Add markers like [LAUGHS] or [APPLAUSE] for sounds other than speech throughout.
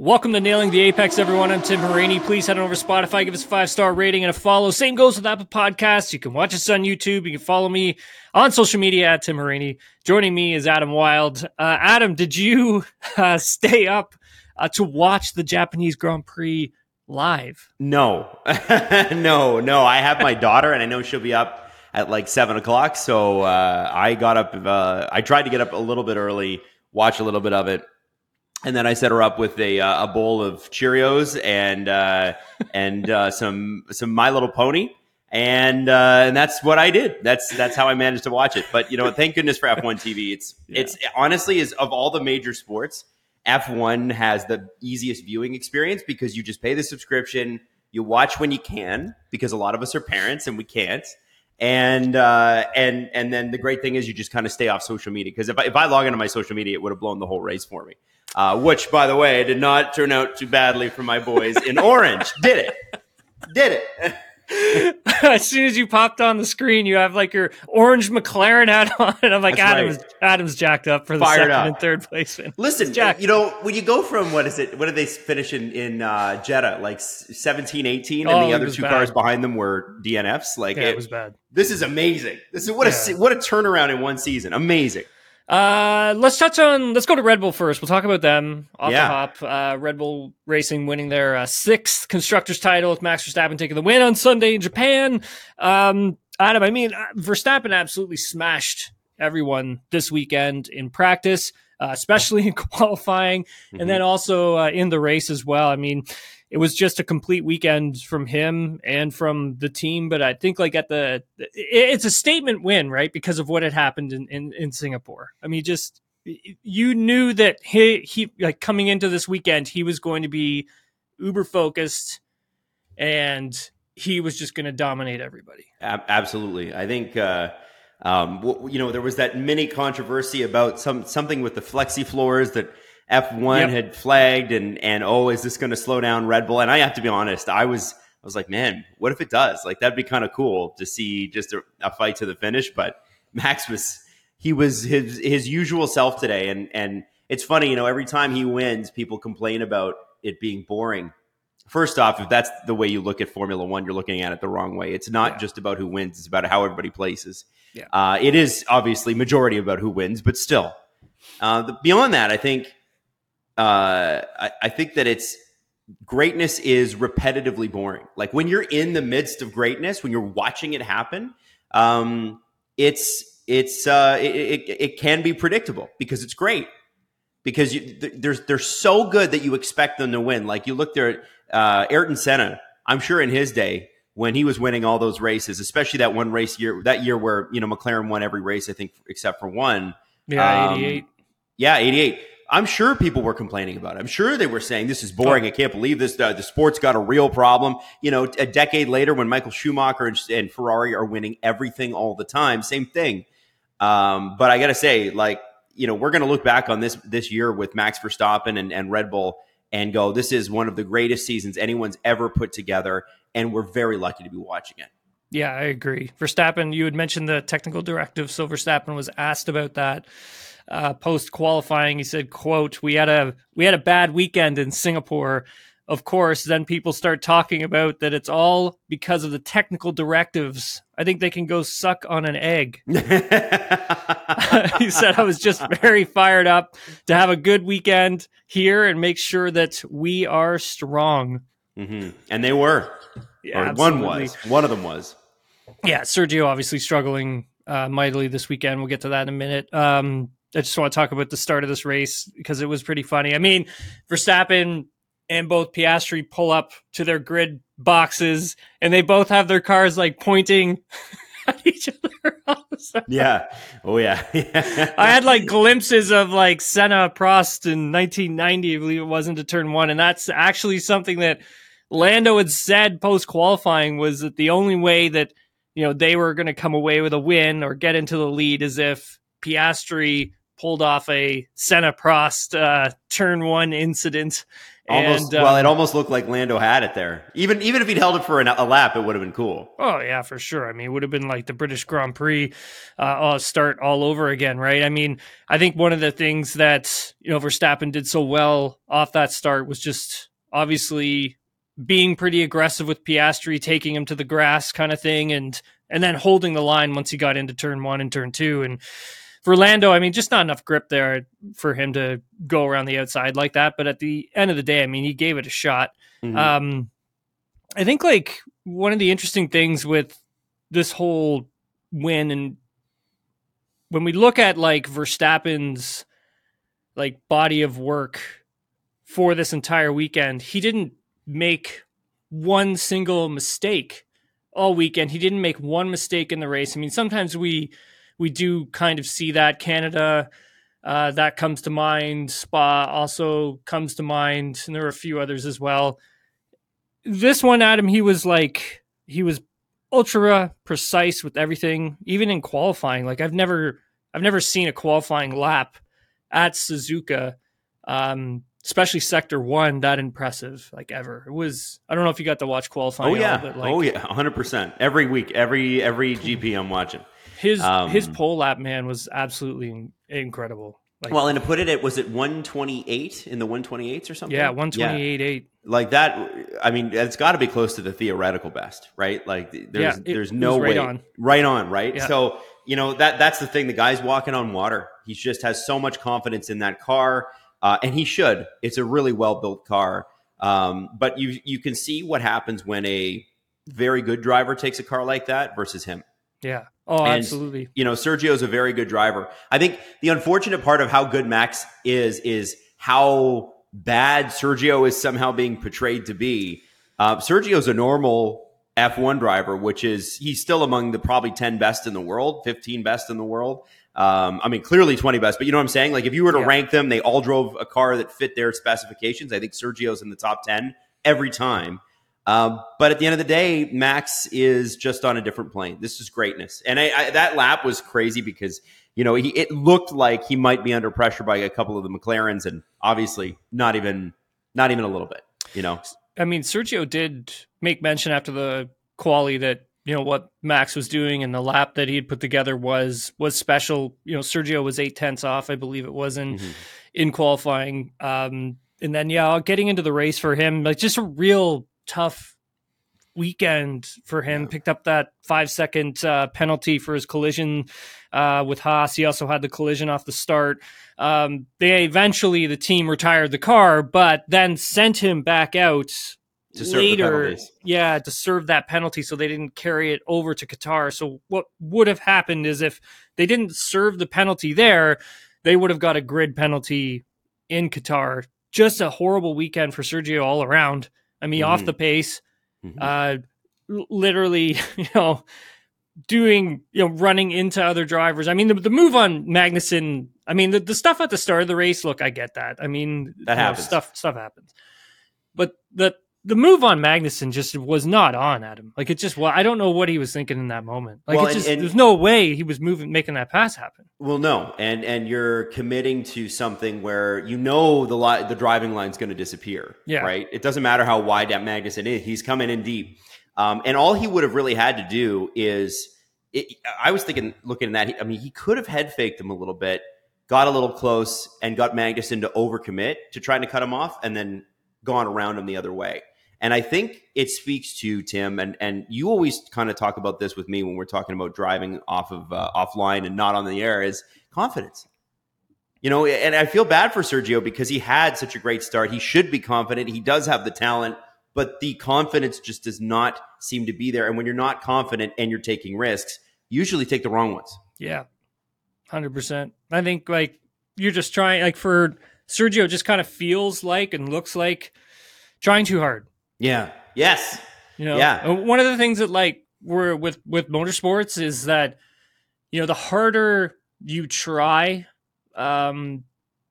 Welcome to Nailing the Apex, everyone. I'm Tim Hauraney. Please head on over to Spotify, give us a five star rating and a follow. Same goes with Apple Podcasts. You can watch us on YouTube. You can follow me on social media at Tim Hauraney. Joining me is Adam Wylde. Uh, Adam, did you [LAUGHS] uh, stay up uh, to watch the Japanese Grand Prix live? No, [LAUGHS] no, no. I have my daughter, and I know she'll be up at like seven o'clock. So uh, I got up. Uh, I tried to get up a little bit early, watch a little bit of it and then I set her up with a uh, a bowl of Cheerios and uh, and uh, some some My Little Pony, and uh, and that's what I did. That's that's how I managed to watch it. But you know, thank goodness for F one TV. It's yeah. it's honestly is of all the major sports, F one has the easiest viewing experience because you just pay the subscription, you watch when you can because a lot of us are parents and we can't. And uh, and and then the great thing is you just kind of stay off social media because if I, if I log into my social media, it would have blown the whole race for me uh, which, by the way, did not turn out too badly for my boys in [LAUGHS] orange. did it? Did it? [LAUGHS] as soon as you popped on the screen, you have like your orange McLaren hat on, and I'm like, That's Adam's right. Adam's jacked up for the Fired second up. and third place. Listen, Jack. you know when you go from what is it? What did they finish in in uh, Jeddah? Like 17, 18, and oh, the other two bad. cars behind them were DNFs. Like yeah, it, it, was bad. This is amazing. This is what yeah. a what a turnaround in one season. Amazing. Uh, let's touch on. Let's go to Red Bull first. We'll talk about them off yeah. the hop. Uh, Red Bull Racing winning their uh, sixth constructors title with Max Verstappen taking the win on Sunday in Japan. Um, Adam, I mean, uh, Verstappen absolutely smashed everyone this weekend in practice, uh, especially [LAUGHS] in qualifying, mm-hmm. and then also uh, in the race as well. I mean, it was just a complete weekend from him and from the team. But I think like at the, it's a statement win, right? Because of what had happened in, in, in Singapore. I mean, just, you knew that he, he, like coming into this weekend, he was going to be uber focused and he was just going to dominate everybody. Absolutely. I think, uh, um, you know, there was that mini controversy about some something with the flexi floors that F1 yep. had flagged and and oh is this going to slow down Red Bull? And I have to be honest I was I was like man what if it does? Like that'd be kind of cool to see just a, a, fight to the finish but Max was he was his his usual self today. And and it's funny you know every time he wins people complain about it being boring. First off if that's the way you look at Formula 1 you're looking at it the wrong way. It's not yeah. just about who wins it's about how everybody places. Yeah. Uh, it is obviously majority about who wins but still. Uh, the, beyond that I think uh, I, I think that it's greatness is repetitively boring. Like when you're in the midst of greatness, when you're watching it happen, um, it's it's uh, it, it, it, can be predictable because it's great because you, they're they're so good that you expect them to win. Like you look there, at uh, Ayrton Senna. I'm sure in his day when he was winning all those races, especially that one race year, that year where you know McLaren won every race, I think except for one. Yeah, um, 88. Yeah, 88. I'm sure people were complaining about it. I'm sure they were saying this is boring. I can't believe this. The, the sport's got a real problem. You know, a decade later, when Michael Schumacher and, and Ferrari are winning everything all the time, same thing. Um, but I got to say, like, you know, we're going to look back on this this year with Max Verstappen and, and Red Bull and go, this is one of the greatest seasons anyone's ever put together, and we're very lucky to be watching it. Yeah, I agree. Verstappen, you had mentioned the technical directive, so Verstappen was asked about that uh, post qualifying. He said, "quote We had a we had a bad weekend in Singapore." Of course, then people start talking about that it's all because of the technical directives. I think they can go suck on an egg. [LAUGHS] [LAUGHS] he said, I was just very fired up to have a good weekend here and make sure that we are strong. Mm-hmm. And they were. Yeah, one was. One of them was. Yeah, Sergio obviously struggling uh, mightily this weekend. We'll get to that in a minute. Um, I just want to talk about the start of this race because it was pretty funny. I mean, Verstappen and both Piastri pull up to their grid boxes and they both have their cars like pointing [LAUGHS] at each other. [LAUGHS] yeah. Oh yeah. [LAUGHS] I had like glimpses of like Senna Prost in 1990, I believe it was into turn one, and that's actually something that Lando had said post qualifying was that the only way that you know they were going to come away with a win or get into the lead is if Piastri pulled off a Senna Prost uh, turn one incident. Almost, and, well, it um, almost looked like Lando had it there. Even even if he'd held it for an, a lap, it would have been cool. Oh yeah, for sure. I mean, it would have been like the British Grand Prix uh, start all over again, right? I mean, I think one of the things that you know Verstappen did so well off that start was just obviously being pretty aggressive with Piastri, taking him to the grass, kind of thing, and and then holding the line once he got into turn one and turn two, and for Lando, I mean, just not enough grip there for him to go around the outside like that. But at the end of the day, I mean, he gave it a shot. Mm-hmm. Um, I think like one of the interesting things with this whole win and when we look at like Verstappen's like body of work for this entire weekend, he didn't make one single mistake all weekend. He didn't make one mistake in the race. I mean, sometimes we we do kind of see that Canada. Uh, that comes to mind. Spa also comes to mind, and there are a few others as well. This one, Adam, he was like he was ultra precise with everything, even in qualifying. Like I've never I've never seen a qualifying lap at Suzuka, um, especially sector one, that impressive like ever. It was I don't know if you got to watch qualifying. Oh yeah, all, like, oh yeah, hundred percent. Every week, every every GP I'm watching. His um, his pole lap man was absolutely incredible. Like, well, and to put it at was it 128 in the 128s or something? Yeah, 128 yeah. 8. Like that I mean, it's got to be close to the theoretical best, right? Like there's yeah, it, there's no right way on. right on, right? Yeah. So, you know, that that's the thing the guy's walking on water. He just has so much confidence in that car. Uh, and he should. It's a really well built car. Um, but you you can see what happens when a very good driver takes a car like that versus him. Yeah. Oh, and, absolutely. You know, Sergio's a very good driver. I think the unfortunate part of how good Max is is how bad Sergio is somehow being portrayed to be. Uh, Sergio's a normal F1 driver, which is he's still among the probably 10 best in the world, 15 best in the world. Um, I mean, clearly 20 best, but you know what I'm saying? Like, if you were to yeah. rank them, they all drove a car that fit their specifications. I think Sergio's in the top 10 every time. Um, but at the end of the day, Max is just on a different plane. This is greatness, and I, I, that lap was crazy because you know he, it looked like he might be under pressure by a couple of the McLarens, and obviously not even not even a little bit. You know, I mean, Sergio did make mention after the quali that you know what Max was doing and the lap that he had put together was was special. You know, Sergio was eight tenths off, I believe it was in mm-hmm. in qualifying. Um, and then yeah, getting into the race for him, like just a real tough weekend for him. Yeah. Picked up that five second uh, penalty for his collision uh, with Haas. He also had the collision off the start. Um, they eventually the team retired the car, but then sent him back out later. Yeah, to serve that penalty, so they didn't carry it over to Qatar. So what would have happened is if they didn't serve the penalty there, they would have got a grid penalty in Qatar. Just a horrible weekend for Sergio all around. I mean, mm-hmm. off the pace, mm-hmm. uh, literally, [LAUGHS] you know, doing, you know, running into other drivers. I mean, the, the move on Magnussen, I mean, the, the stuff at the start of the race, look, I get that. I mean, that happens. Know, stuff, stuff happens. But the, the move on Magnussen just was not on Adam. Like it just well, I don't know what he was thinking in that moment. Like well, it just and, and, there's no way he was moving making that pass happen. Well, no, and and you're committing to something where you know the li- the driving line's going to disappear. Yeah, right. It doesn't matter how wide that Magnussen is; he's coming in deep, um, and all he would have really had to do is. It, I was thinking, looking at that. I mean, he could have head faked him a little bit, got a little close, and got Magnussen to overcommit to trying to cut him off, and then gone around him the other way. And I think it speaks to Tim, and and you always kind of talk about this with me when we're talking about driving off of uh, offline and not on the air is confidence. You know, and I feel bad for Sergio because he had such a great start. He should be confident. He does have the talent, but the confidence just does not seem to be there. And when you're not confident and you're taking risks, usually take the wrong ones. Yeah, hundred percent. I think like you're just trying like for Sergio, just kind of feels like and looks like trying too hard yeah. Yes. You know, yeah. One of the things that like we're with with motorsports is that you know the harder you try um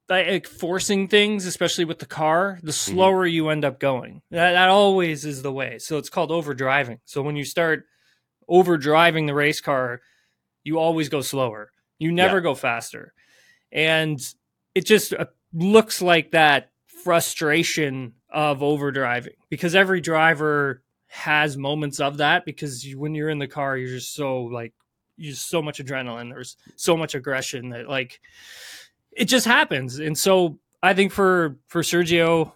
like forcing things especially with the car the mm-hmm. slower mm-hmm. you end up going that, that always is the way so it's called overdriving so when you start overdriving the race car you always go slower you never yeah. go faster and it just uh, looks like that frustration of overdriving because every driver has moments of that because you, when you're in the car you're just so like you so much adrenaline there's so much aggression that like it just happens. And so i think for for sergio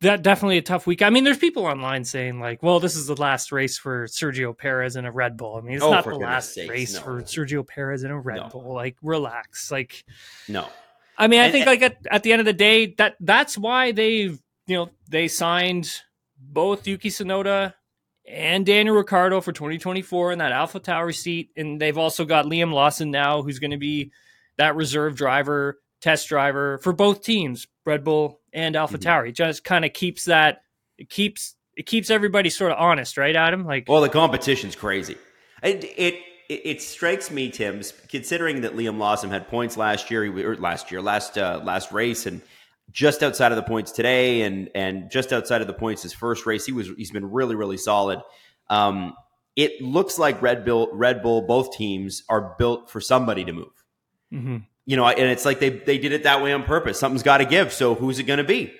that definitely a tough week. I mean there's people online saying like well this is the last race for sergio perez in a red bull. I mean it's oh, not the last sakes, race no. for sergio perez in a red no. bull. Like relax. Like no. I mean i and, think like at, at the end of the day that that's why they've you know they signed both Yuki Tsunoda and Daniel Ricciardo for 2024 in that Alpha Tauri seat. And they've also got Liam Lawson now, who's going to be that reserve driver, test driver for both teams, Red Bull and Alpha mm-hmm. Tauri. Just kind of keeps that, it keeps, it keeps everybody sort of honest, right, Adam? Like, well, the competition's crazy. It, it, it strikes me, Tim, considering that Liam Lawson had points last year, or last year, last uh, last race, and just outside of the points today and and just outside of the points his first race he was he's been really really solid. Um, it looks like red bull red bull both teams are built for somebody to move. Mm-hmm. you know and it's like they they did it that way on purpose. Something's got to give so who's it going to be?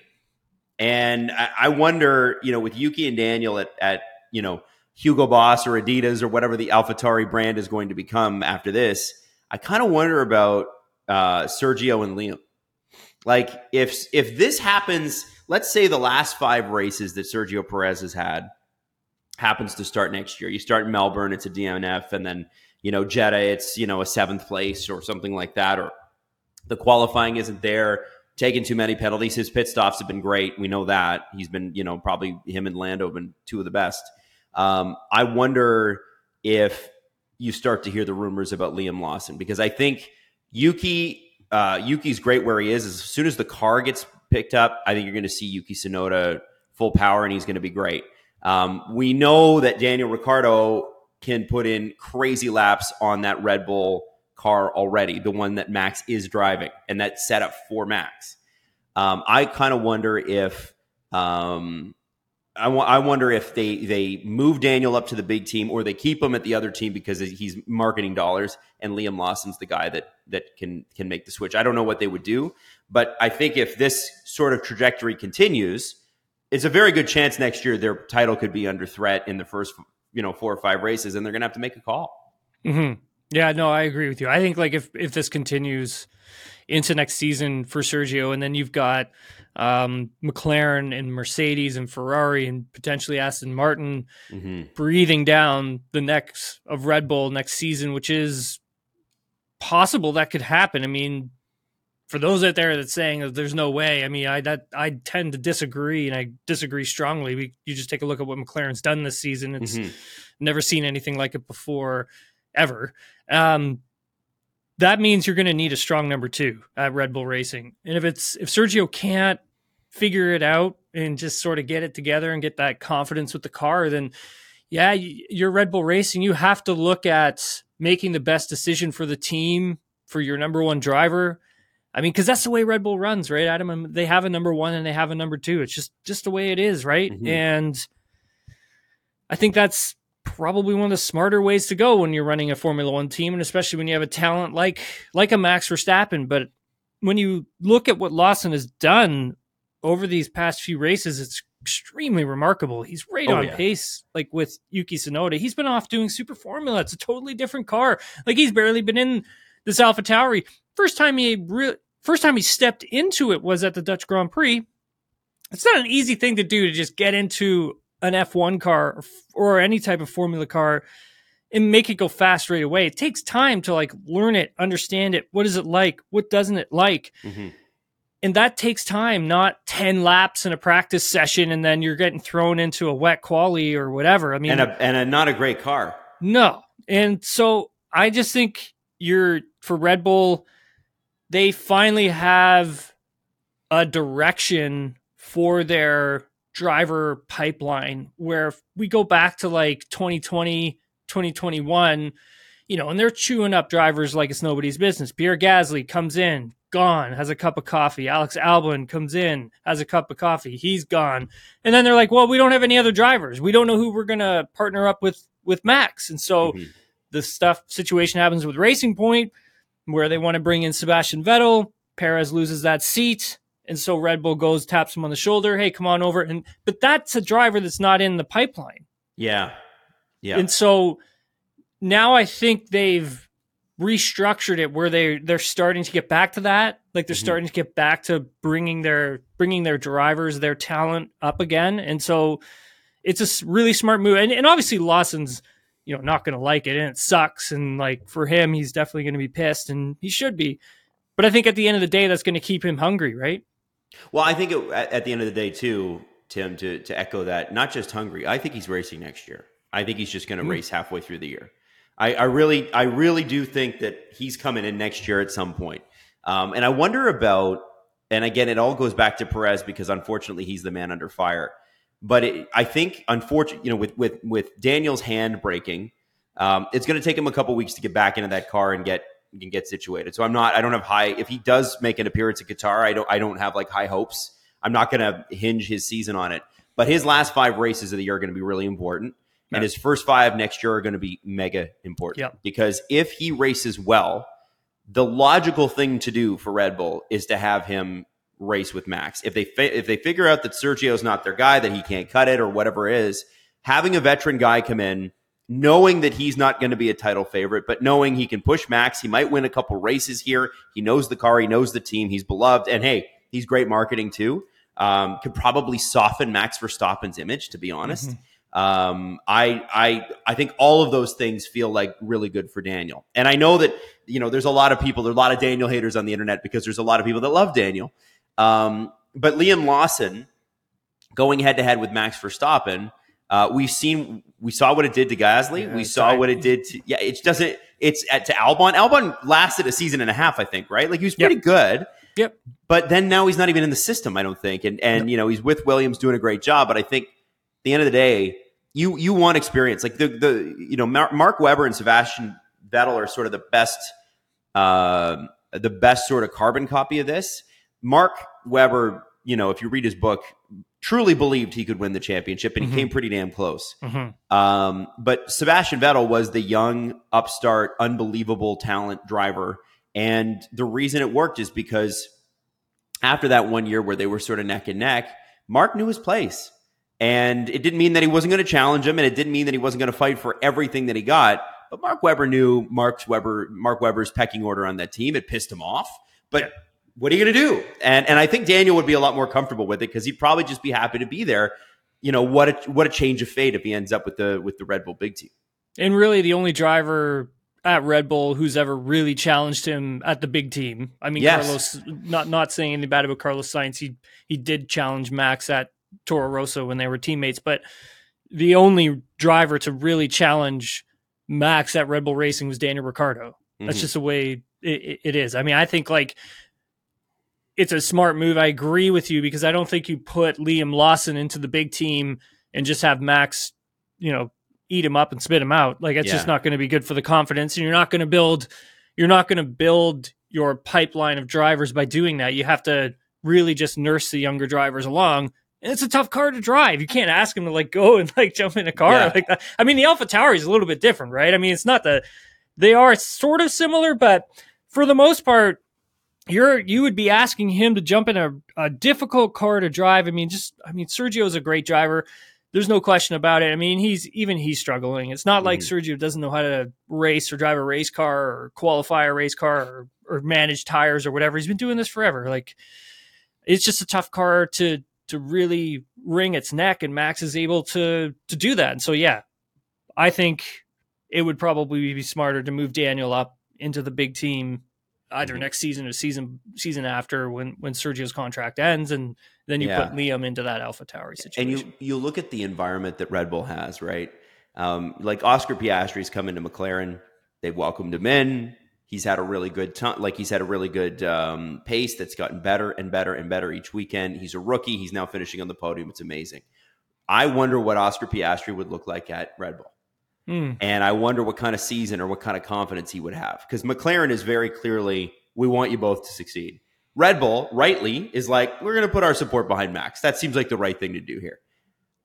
And I, I, wonder you know with yuki and daniel at at you know hugo boss or adidas or whatever the AlphaTauri brand is going to become after this i kind of wonder about uh, sergio and liam like if if this happens, let's say the last five races that Sergio Perez has had happens to start next year. You start in Melbourne, it's a DNF, and then you know Jeddah, it's you know a seventh place or something like that, or the qualifying isn't there. Taking too many penalties. His pit stops have been great. We know that he's been, you know, probably him and Lando have been two of the best. Um, I wonder if you start to hear the rumors about Liam Lawson because I think Yuki uh, Yuki's great where he is. As soon as the car gets picked up, I think you're going to see Yuki Tsunoda full power, and he's going to be great. Um, we know that Daniel Ricciardo can put in crazy laps on that Red Bull car already, the one that Max is driving, and that's set up for Max. Um, I kind of wonder if um, I, w- I wonder if they they move Daniel up to the big team or they keep him at the other team because he's marketing dollars and Liam Lawson's the guy that that can can make the switch. I don't know what they would do, but I think if this sort of trajectory continues, it's a very good chance next year their title could be under threat in the first you know four or five races, and they're going to have to make a call. Mm-hmm. Yeah, no, I agree with you. I think like if if this continues into next season for Sergio, and then you've got um, McLaren and Mercedes and Ferrari and potentially Aston Martin mm-hmm. breathing down the necks of Red Bull next season, which is possible that could happen. I mean, for those out there that's saying that there's no way, I mean, I that I tend to disagree, and I disagree strongly. We, you just take a look at what McLaren's done this season; it's mm-hmm. never seen anything like it before, ever. Um, that means you're going to need a strong number two at Red Bull Racing. And if it's if Sergio can't figure it out and just sort of get it together and get that confidence with the car, then yeah, you're Red Bull Racing. You have to look at making the best decision for the team for your number one driver. I mean, because that's the way Red Bull runs, right, Adam? They have a number one and they have a number two. It's just just the way it is, right? Mm-hmm. And I think that's probably one of the smarter ways to go when you're running a Formula One team, and especially when you have a talent like like a Max Verstappen. But when you look at what Lawson has done over these past few races, it's extremely remarkable. He's right oh, on yeah. pace, like with Yuki Tsunoda. He's been off doing Super Formula. It's a totally different car. Like he's barely been in this Alpha Tauri. First time he re- first time he stepped into it was at the Dutch Grand Prix. It's not an easy thing to do to just get into an F1 car or any type of Formula car and make it go fast right away. It takes time to like learn it, understand it. What is it like? What doesn't it like? Mm-hmm. And that takes time, not 10 laps in a practice session and then you're getting thrown into a wet quali or whatever. I mean, and a, and a not a great car. No. And so I just think you're for Red Bull, they finally have a direction for their driver pipeline where we go back to like 2020 2021, you know, and they're chewing up drivers like it's nobody's business. Pierre Gasly comes in, gone, has a cup of coffee. Alex Albon comes in, has a cup of coffee. He's gone. And then they're like, well, we don't have any other drivers. We don't know who we're going to partner up with with Max. And so mm-hmm. the stuff situation happens with Racing Point where they want to bring in Sebastian Vettel. Perez loses that seat. And so Red Bull goes, taps him on the shoulder. Hey, come on over. And but that's a driver that's not in the pipeline. Yeah. Yeah. And so now I think they've restructured it where they they're starting to get back to that. Like they're mm-hmm. starting to get back to bringing their bringing their drivers, their talent up again. And so it's a really smart move. And, and obviously Lawson's you know not going to like it and it sucks and like for him he's definitely going to be pissed and he should be. But I think at the end of the day that's going to keep him hungry, right? Well, I think it, at the end of the day, too, Tim, to, to echo that, not just hungry, I think he's racing next year. I think he's just going to mm. race halfway through the year. I, I, really, I really do think that he's coming in next year at some point. Um, and I wonder about, and again, it all goes back to Perez because unfortunately he's the man under fire. But it, I think, unfortunately, you know, with with with Daniel's hand breaking, um, it's going to take him a couple weeks to get back into that car and get can get situated. So I'm not. I don't have high. If he does make an appearance at Qatar, I don't. I don't have like high hopes. I'm not going to hinge his season on it. But his last five races of the year are going to be really important, and his first five next year are going to be mega important. Yep. Because if he races well, the logical thing to do for Red Bull is to have him race with Max. If they fi- if they figure out that Sergio's not their guy, that he can't cut it or whatever it is, having a veteran guy come in knowing that he's not going to be a title favorite, but knowing he can push Max, he might win a couple races here. He knows the car, he knows the team, he's beloved, and hey, he's great marketing too. Um, could probably soften Max Verstappen's image, to be honest. Mm-hmm. Um, I I I think all of those things feel like really good for Daniel, and I know that you know there's a lot of people, there's a lot of Daniel haters on the internet because there's a lot of people that love Daniel. Um, but Liam Lawson going head to head with Max Verstappen uh, we've seen, we saw what it did to Gasly. Yeah, we saw what it did to, yeah, it doesn't, it's at, to Albon. Albon lasted a season and a half, I think, right? Like he was pretty yep. good. Yep. But then now he's not even in the system, I don't think. And, and, yep. you know, he's with Williams doing a great job. But I think the end of the day, you, you want experience. Like the, the, you know, Mark Webber and Sebastian Vettel are sort of the best, uh, the best sort of carbon copy of this. Mark Webber, you know, if you read his book, truly believed he could win the championship, and he mm-hmm. came pretty damn close. Mm-hmm. Um, but Sebastian Vettel was the young, upstart, unbelievable talent driver. And the reason it worked is because after that one year where they were sort of neck and neck, Mark knew his place. And it didn't mean that he wasn't going to challenge him, and it didn't mean that he wasn't going to fight for everything that he got. But Mark Webber knew Mark's Webber, Mark Webber's pecking order on that team. It pissed him off. But what are you going to do? And and I think Daniel would be a lot more comfortable with it because he'd probably just be happy to be there. You know what a what a change of fate if he ends up with the with the Red Bull big team. And really, the only driver at Red Bull who's ever really challenged him at the big team. I mean, yes. Carlos. Not not saying anything bad about Carlos Sainz. He he did challenge Max at Toro Rosso when they were teammates, but the only driver to really challenge Max at Red Bull Racing was Daniel Ricciardo. That's mm-hmm. just the way it, it is. I mean, I think like it's a smart move. I agree with you because I don't think you put Liam Lawson into the big team and just have Max, you know, eat him up and spit him out. Like it's yeah. just not going to be good for the confidence, and you're not going to build. You're not going to build your pipeline of drivers by doing that. You have to really just nurse the younger drivers along. And it's a tough car to drive. You can't ask them to like go and like jump in a car yeah. like that. I mean, the AlphaTauri is a little bit different, right? I mean, it's not the they are sort of similar, but for the most part, you're you would be asking him to jump in a, a difficult car to drive. I mean, just I mean, Sergio's a great driver. There's no question about it. I mean, he's even he's struggling. It's not like mm-hmm. Sergio doesn't know how to race or drive a race car or qualify a race car or, or manage tires or whatever. He's been doing this forever. Like it's just a tough car to to really wring its neck, and Max is able to to do that. And so, yeah, I think it would probably be smarter to move Daniel up into the big team either mm-hmm. next season or season season after when when Sergio's contract ends, and then you yeah. put Liam into that AlphaTauri situation. And you you look at the environment that Red Bull has, right? Um, like Oscar Piastri's coming to McLaren, they've welcomed him in. He's had a really good time, like he's had a really good um, pace that's gotten better and better and better each weekend. He's a rookie. He's now finishing on the podium. It's amazing. I wonder what Oscar Piastri would look like at Red Bull. Mm. And I wonder what kind of season or what kind of confidence he would have. Because McLaren is very clearly, we want you both to succeed. Red Bull, rightly, is like, we're going to put our support behind Max. That seems like the right thing to do here.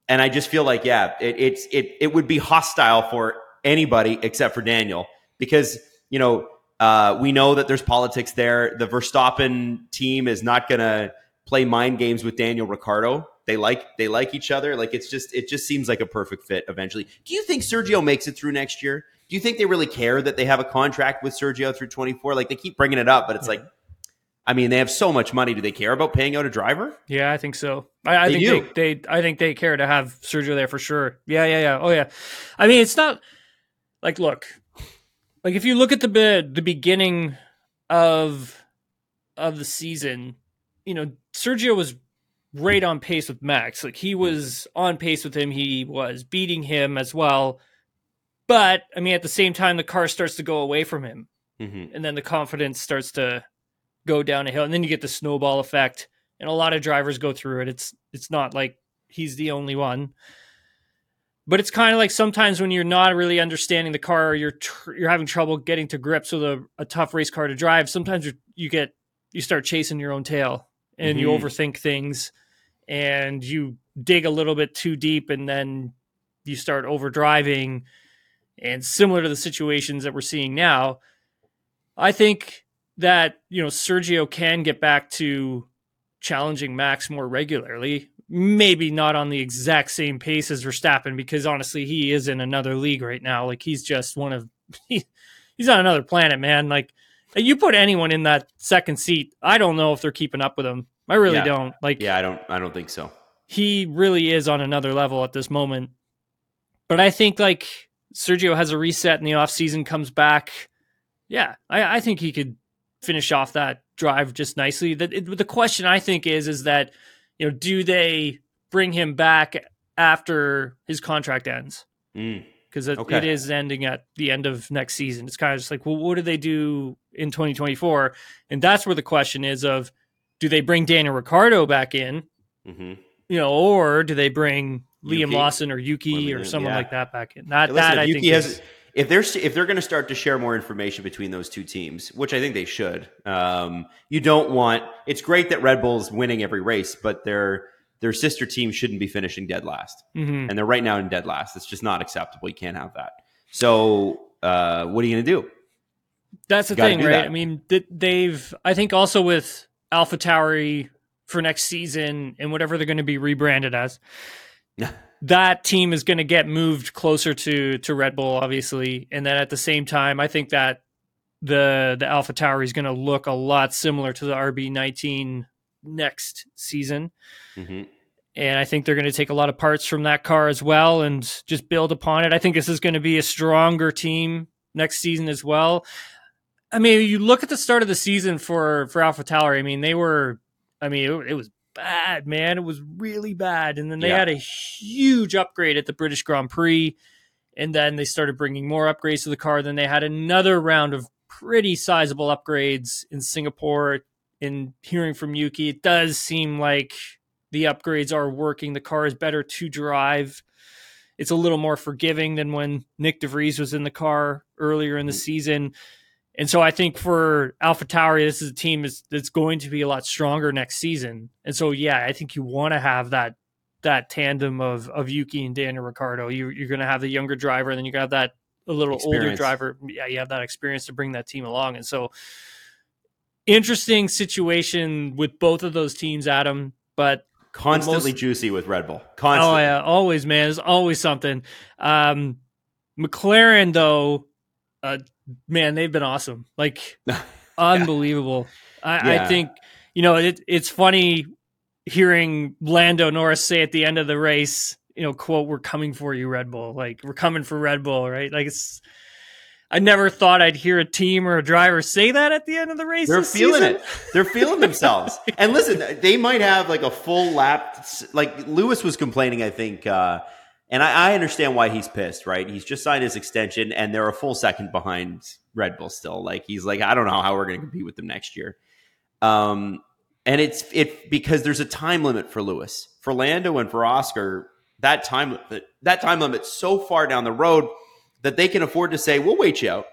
And I just feel like, yeah, it, it's it it would be hostile for anybody except for Daniel because you know uh, we know that there's politics there. The Verstappen team is not going to play mind games with Daniel Ricciardo. They like they like each other. Like it's just it just seems like a perfect fit eventually. Do you think Sergio makes it through next year? Do you think they really care that they have a contract with Sergio through 24? Like they keep bringing it up, but it's like I mean, they have so much money. Do they care about paying out a driver? Yeah, I think so. I, I they think they, they, I think they care to have Sergio there for sure. Yeah, yeah, yeah. Oh, yeah. I mean, it's not like look, like if you look at the the beginning of of the season, you know, Sergio was right on pace with Max. Like he was on pace with him. He was beating him as well. But I mean, at the same time, the car starts to go away from him, mm-hmm. and then the confidence starts to go down a hill, and then you get the snowball effect. And a lot of drivers go through it. It's it's not like he's the only one, but it's kind of like sometimes when you're not really understanding the car, you're tr- you're having trouble getting to grips with a, a tough race car to drive. Sometimes you you get you start chasing your own tail and mm-hmm. you overthink things and you dig a little bit too deep and then you start overdriving and similar to the situations that we're seeing now i think that you know Sergio can get back to challenging Max more regularly. Maybe not on the exact same pace as Verstappen, because honestly, he is in another league right now. Like he's just one of [LAUGHS] he, he's on another planet, man. Like you put anyone in that second seat, I don't know if they're keeping up with him. I really yeah. don't. Like yeah, I don't. I don't think so. He really is on another level at this moment. But I think like Sergio has a reset in the off season, comes back. Yeah, I, I think he could finish off that drive just nicely. The, the question I think is is that you know do they bring him back after his contract ends? Mm. Because it, okay. it is ending at the end of next season. It's kind of just like, well, what do they do in 2024? And that's where the question is of do they bring Daniel Ricciardo back in? Mm-hmm. You know, or do they bring Liam Yuki? Lawson or Yuki or someone yeah. like that back in? That, listen, that I Yuki think has, is, if they're if they're going to start to share more information between those two teams, which I think they should, um, you don't want. It's great that Red Bull's winning every race, but their their sister team shouldn't be finishing dead last, mm-hmm. and they're right now in dead last. It's just not acceptable. You can't have that. So, uh, what are you going to do? That's the thing, right? That. I mean, they've. I think also with Alpha Tauri for next season and whatever they're going to be rebranded as. [LAUGHS] that team is going to get moved closer to to Red Bull, obviously, and then at the same time, I think that the the Alpha Tauri is going to look a lot similar to the RB19 next season. Mm-hmm. And I think they're going to take a lot of parts from that car as well and just build upon it. I think this is going to be a stronger team next season as well. I mean, you look at the start of the season for for Alpha Tauri. I mean, they were. I mean, it, it was bad, man. It was really bad. And then they yeah. had a huge upgrade at the British Grand Prix. And then they started bringing more upgrades to the car. Then they had another round of pretty sizable upgrades in Singapore. In hearing from Yuki, it does seem like the upgrades are working. The car is better to drive. It's a little more forgiving than when Nick de Vries was in the car earlier in the mm. season. And so I think for Alpha Tauri, this is a team is, that's going to be a lot stronger next season. And so yeah, I think you want to have that that tandem of of Yuki and Daniel Ricciardo. You, you're going to have the younger driver, and then you got that a little experience. older driver. Yeah, you have that experience to bring that team along. And so interesting situation with both of those teams, Adam. But constantly most, juicy with Red Bull. Constantly. Oh yeah, always, man. There's always something. Um, McLaren though uh, man, they've been awesome. Like [LAUGHS] unbelievable. I, yeah. I, think you know it, it's funny hearing Lando Norris say at the end of the race, you know, quote, "We're coming for you, Red Bull." Like we're coming for Red Bull, right? Like it's. I never thought I'd hear a team or a driver say that at the end of the race. They're feeling season. it. They're feeling themselves. [LAUGHS] and listen, they might have like a full lap. Like Lewis was complaining, I think. Uh, and I, I, understand why he's pissed, right? He's just signed his extension, and they're a full second behind Red Bull still. Like he's like, I don't know how we're going to compete with them next year. Um, and it's it because there's a time limit for Lewis, for Lando, and for Oscar. That time that time limit's so far down the road. That they can afford to say, "We'll wait you out.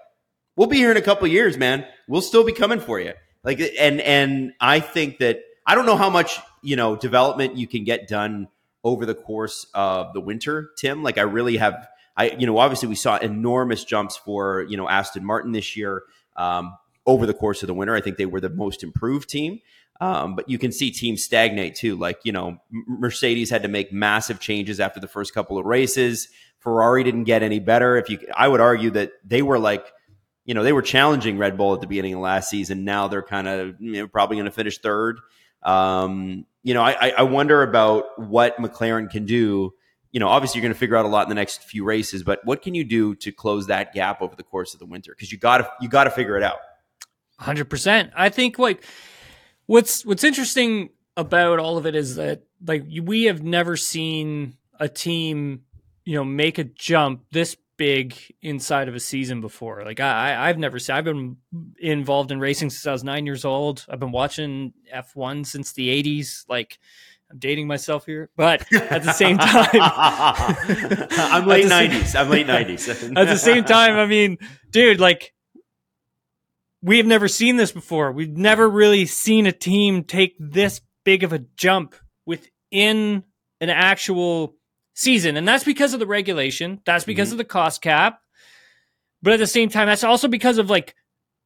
We'll be here in a couple years, man. We'll still be coming for you." Like, and and I think that I don't know how much you know development you can get done over the course of the winter, Tim. Like, I really have. I, you know, obviously we saw enormous jumps for, you know, Aston Martin this year um, over the course of the winter. I think they were the most improved team. Um, but you can see teams stagnate too. Like, you know, Mercedes had to make massive changes after the first couple of races. Ferrari didn't get any better. If you, I would argue that they were like, you know, they were challenging Red Bull at the beginning of last season. Now they're kind of you know, probably going to finish third. Um, you know, I, I wonder about what McLaren can do. You know, obviously you're going to figure out a lot in the next few races, but what can you do to close that gap over the course of the winter? Because you got to you got to figure it out. Hundred percent. I think like what's what's interesting about all of it is that like we have never seen a team, you know, make a jump this big inside of a season before. Like I, I've never seen. I've been involved in racing since I was nine years old. I've been watching F one since the '80s. Like I'm dating myself here, but at the same [LAUGHS] time, I'm [LAUGHS] late '90s. I'm late '90s. [LAUGHS] at the same time, I mean, dude, like we have never seen this before. We've never really seen a team take this big of a jump within an actual season. And that's because of the regulation. That's because mm-hmm. of the cost cap. But at the same time, that's also because of like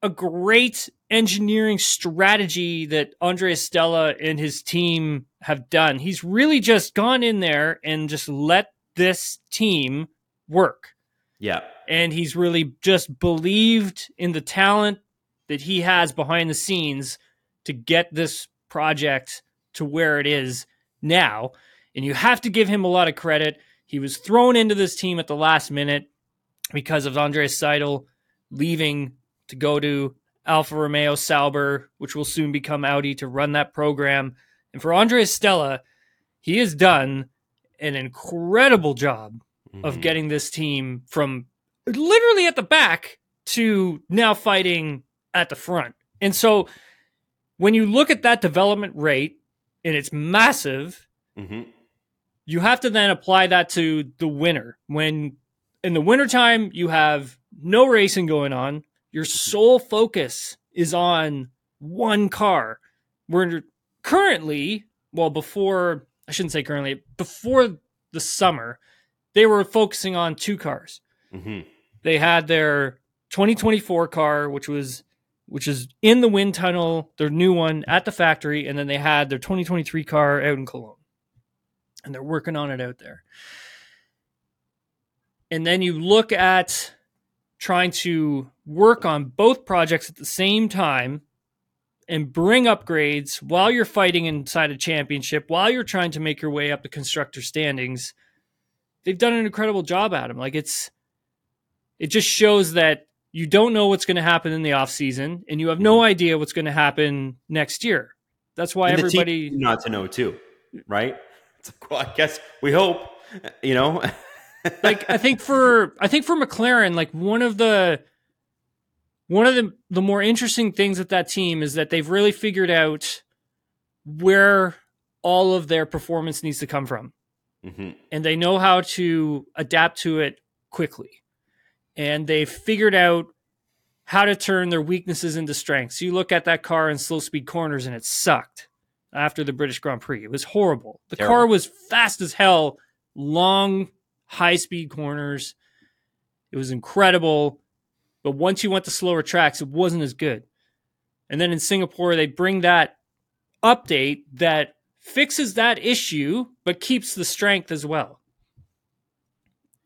a great engineering strategy that Andrea Stella and his team have done. He's really just gone in there and just let this team work. Yeah. And he's really just believed in the talent that he has behind the scenes to get this project to where it is now and you have to give him a lot of credit. He was thrown into this team at the last minute because of Andreas Seidl leaving to go to Alfa Romeo Sauber, which will soon become Audi to run that program. And for Andrea Stella, he has done an incredible job mm-hmm. of getting this team from literally at the back to now fighting at the front. And so when you look at that development rate and it's massive, mm-hmm you have to then apply that to the winter. When in the wintertime, you have no racing going on, your sole focus is on one car. We're currently, well, before, I shouldn't say currently, before the summer, they were focusing on two cars. Mm-hmm. They had their 2024 car, which was which is in the wind tunnel, their new one at the factory, and then they had their 2023 car out in Cologne and they're working on it out there. And then you look at trying to work on both projects at the same time and bring upgrades while you're fighting inside a championship, while you're trying to make your way up the constructor standings. They've done an incredible job at them. Like it's it just shows that you don't know what's going to happen in the off season and you have no idea what's going to happen next year. That's why everybody not to know too, right? Like, well, I guess we hope, you know. [LAUGHS] like I think for I think for McLaren, like one of the one of the the more interesting things with that team is that they've really figured out where all of their performance needs to come from, mm-hmm. and they know how to adapt to it quickly, and they've figured out how to turn their weaknesses into strengths. You look at that car in slow speed corners, and it sucked after the British Grand Prix. It was horrible. The Terrible. car was fast as hell, long, high speed corners. It was incredible. But once you went to slower tracks, it wasn't as good. And then in Singapore, they bring that update that fixes that issue, but keeps the strength as well.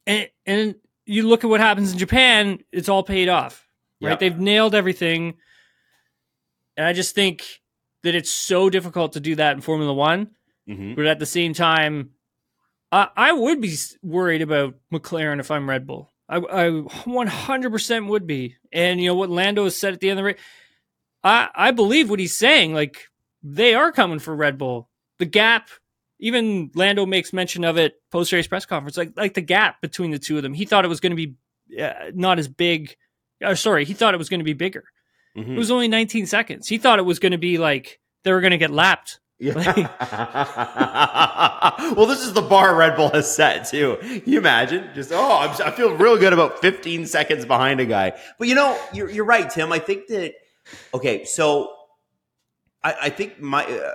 And, and you look at what happens in Japan, it's all paid off, right? Yep. They've nailed everything. And I just think that it's so difficult to do that in Formula One. Mm-hmm. But at the same time, I, I, would be worried about McLaren if I'm Red Bull. I, I 100% would be. And you know what Lando has said at the end of the race? I, I believe what he's saying. Like, they are coming for Red Bull. The gap, even Lando makes mention of it post race press conference, like, like the gap between the two of them. He thought it was going to be uh, not as big. Uh, sorry, he thought it was going to be bigger. Mm-hmm. It was only 19 seconds. He thought it was going to be like they were going to get lapped Yeah. [LAUGHS] [LAUGHS] well, this is the bar Red Bull has set too. Can you imagine? Just oh, I'm, i feel real good about 15 seconds behind a guy. But you know, you're you're right, Tim. I think that okay. So I, I think my uh,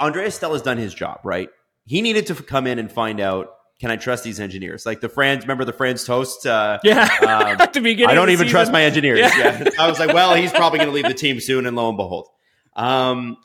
Andrea Stella's done his job, right? He needed to come in and find out can I trust these engineers? Like the Franz, remember the Franz Tost? Uh, [LAUGHS] yeah, [LAUGHS] um, at the beginning. I don't even season. trust my engineers. Yeah. yeah. I was like, well, he's probably going to leave the team soon, and lo and behold, um,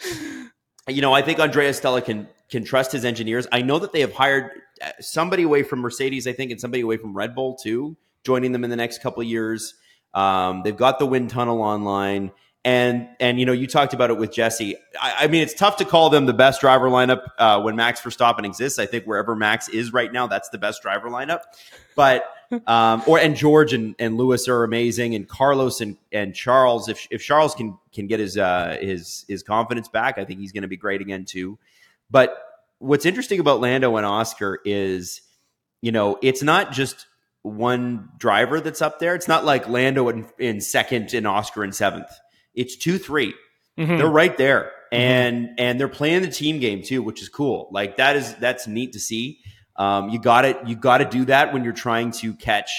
you know, I think Andrea Stella can can trust his engineers. I know that they have hired uh, somebody away from Mercedes, I think, and somebody away from Red Bull too, joining them in the next couple of years. Um, they've got the wind tunnel online. And and you know you talked about it with Jesse. I, I mean it's tough to call them the best driver lineup uh, when Max Verstappen exists. I think wherever Max is right now, that's the best driver lineup. But [LAUGHS] um, or and George and, and Lewis are amazing, and Carlos and, and Charles. If if Charles can can get his uh, his his confidence back, I think he's going to be great again too. But what's interesting about Lando and Oscar is, you know, it's not just one driver that's up there. It's not like Lando in, in second and Oscar in seventh. It's two, 3 they mm-hmm. They're right there. Mm-hmm. And and they're playing the team game too, which is cool. Like that is that's neat to see. Um, you got it. You got to do that when you're trying to catch.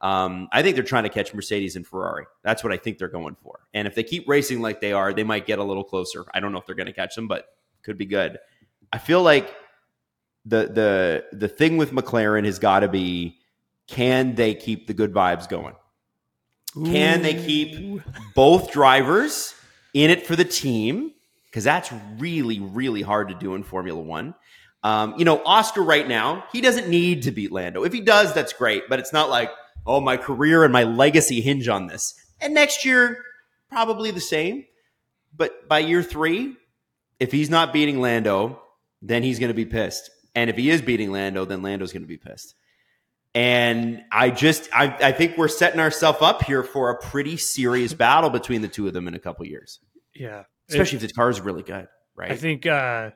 Um, I think they're trying to catch Mercedes and Ferrari. That's what I think they're going for. And if they keep racing like they are, they might get a little closer. I don't know if they're going to catch them, but could be good. I feel like the the the thing with McLaren has got to be can they keep the good vibes going? Can they keep both drivers in it for the team? Because that's really, really hard to do in Formula One. Um, you know, Oscar right now, he doesn't need to beat Lando. If he does, that's great, but it's not like, oh, my career and my legacy hinge on this. And next year, probably the same. But by year three, if he's not beating Lando, then he's going to be pissed. And if he is beating Lando, then Lando's going to be pissed. And I just, I, I think we're setting ourselves up here for a pretty serious [LAUGHS] battle between the two of them in a couple years. Yeah, especially it, if the car is really good, right? I think, uh,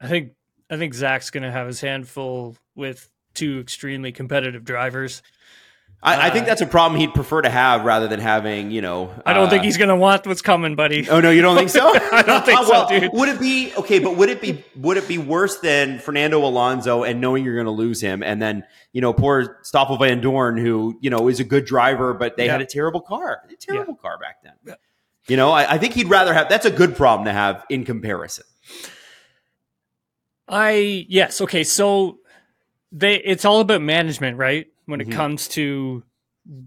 I think, I think Zak's going to have his handful with two extremely competitive drivers. I, I, think uh, that's a problem he'd prefer to have rather than having, you know. I don't uh, think he's going to want what's coming, buddy. Oh no, you don't think so? [LAUGHS] I don't think [LAUGHS] well, so, dude. Would it be okay? But would it be would it be worse than Fernando Alonso and knowing you're going to lose him, and then you know poor Stoffel Vandoorne, who you know is a good driver, but they yeah. had a terrible car, a terrible yeah. car back then. Yeah. You know, I, I think he'd rather have. That's a good problem to have in comparison. I yes okay so they it's all about management right when mm-hmm. it comes to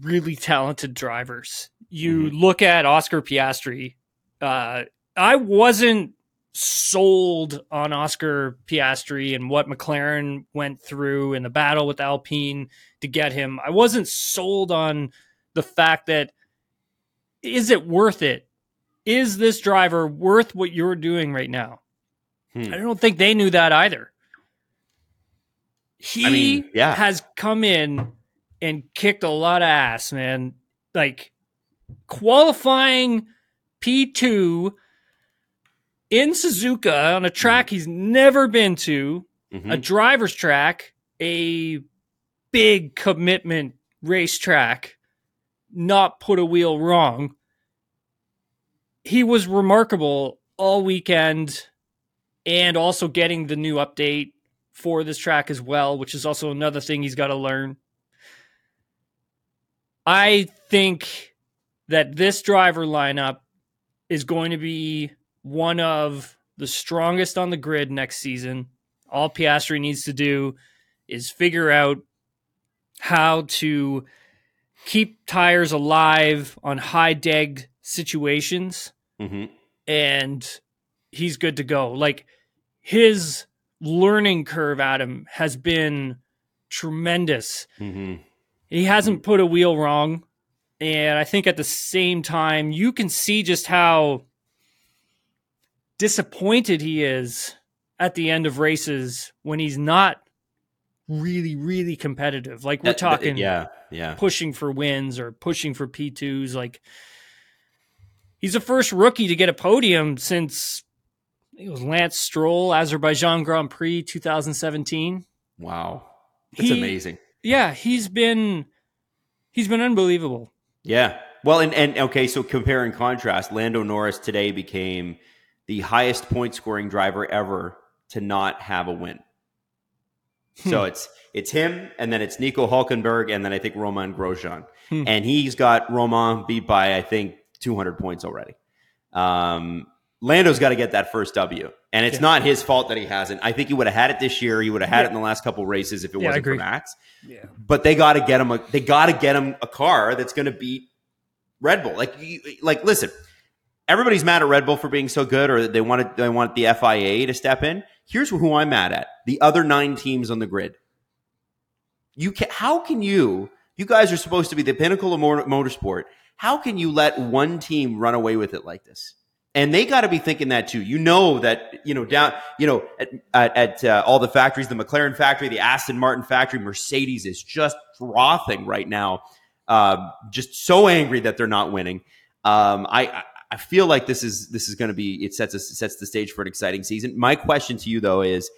really talented drivers. You mm-hmm. look at Oscar Piastri. Uh, I wasn't sold on Oscar Piastri and what McLaren went through in the battle with Alpine to get him. I wasn't sold on the fact that is it worth it? Is this driver worth what you're doing right now? Hmm. I don't think they knew that either. He I mean, yeah. has come in and kicked a lot of ass, man. Like qualifying P2 in Suzuka on a track he's never been to, mm-hmm. a driver's track, a big commitment racetrack, not put a wheel wrong. He was remarkable all weekend and also getting the new update for this track as well, which is also another thing he's got to learn. I think that this driver lineup is going to be one of the strongest on the grid next season. All Piastri needs to do is figure out how to keep tires alive on high deg situations, mm-hmm. and he's good to go. Like his learning curve, Adam, has been tremendous. Mm-hmm. He hasn't put a wheel wrong. And I think at the same time, you can see just how disappointed he is at the end of races when he's not really, really competitive. Like we're talking, yeah, yeah, pushing for wins or pushing for P2s. Like he's the first rookie to get a podium since it was Lance Stroll, Azerbaijan Grand Prix 2017. Wow. That's he, amazing yeah, he's been he's been unbelievable. Yeah. Well, and and okay, so compare and contrast, Lando Norris today became the highest point scoring driver ever to not have a win. So hmm. it's it's him, and then it's Nico Hulkenberg, and then I think Romain Grosjean, hmm. and he's got Romain beat by I think 200 points already. Um, Lando's got to get that first W, and it's yeah. not his fault that he hasn't. I think he would have had it this year. He would have had yeah. it in the last couple races if it yeah, wasn't for Max. Yeah. But they got to get him. A, they got to get him a car that's going to beat Red Bull. Like, you, like listen, everybody's mad at Red Bull for being so good, or they wanted they want the FIA to step in. Here's who I'm mad at: the other nine teams on the grid. You can, how can you? You guys are supposed to be the pinnacle of motorsport. How can you let one team run away with it like this? And they got to be thinking that too. You know that you know down you know at, at, uh, all the factories, the McLaren factory, the Aston Martin factory, Mercedes is just frothing right now. Uh, just so angry that they're not winning. Um, I I feel like this is this is going to be it sets sets the stage for an exciting season. My question to you though is,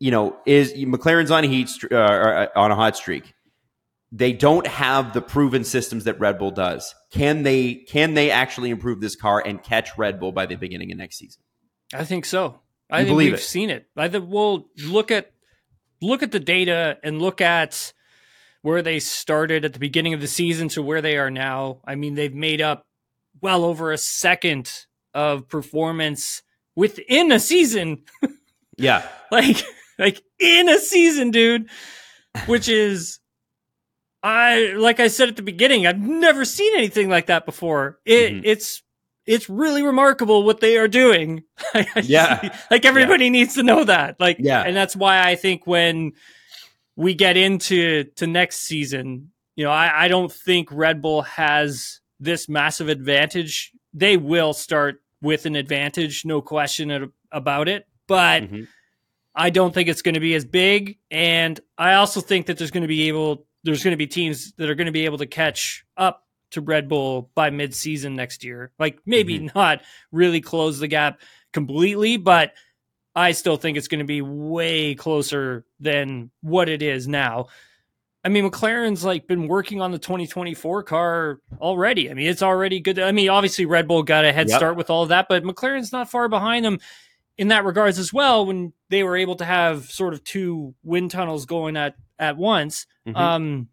you know, is McLaren's on a heat uh, uh, on a hot streak? They don't have the proven systems that Red Bull does. Can they can they actually improve this car and catch Red Bull by the beginning of next season? I think so. I you think we've it. seen it. I think we'll look at look at the data and look at where they started at the beginning of the season to where they are now. I mean, they've made up well over a second of performance within a season. yeah. [LAUGHS] like like in a season, dude, which is I like I said at the beginning, I've never seen anything like that before. It mm-hmm. it's it's really remarkable what they are doing. [LAUGHS] yeah. like everybody yeah. needs to know that. Like yeah. and that's why I think when we get into to next season, you know, I, I don't think Red Bull has this massive advantage. They will start with an advantage, no question about it. But mm-hmm. I don't think it's going to be as big. And I also think that there's going to be able there's going to be teams that are going to be able to catch up to Red Bull by mid-season next year. Like maybe mm-hmm. not really close the gap completely, but I still think it's going to be way closer than what it is now. I mean, McLaren's like been working on the 2024 car already. I mean, it's already good. I mean, obviously Red Bull got a head yep. start with all of that, but McLaren's not far behind them in that regards as well when they were able to have sort of two wind tunnels going at at once. Mm-hmm. Um,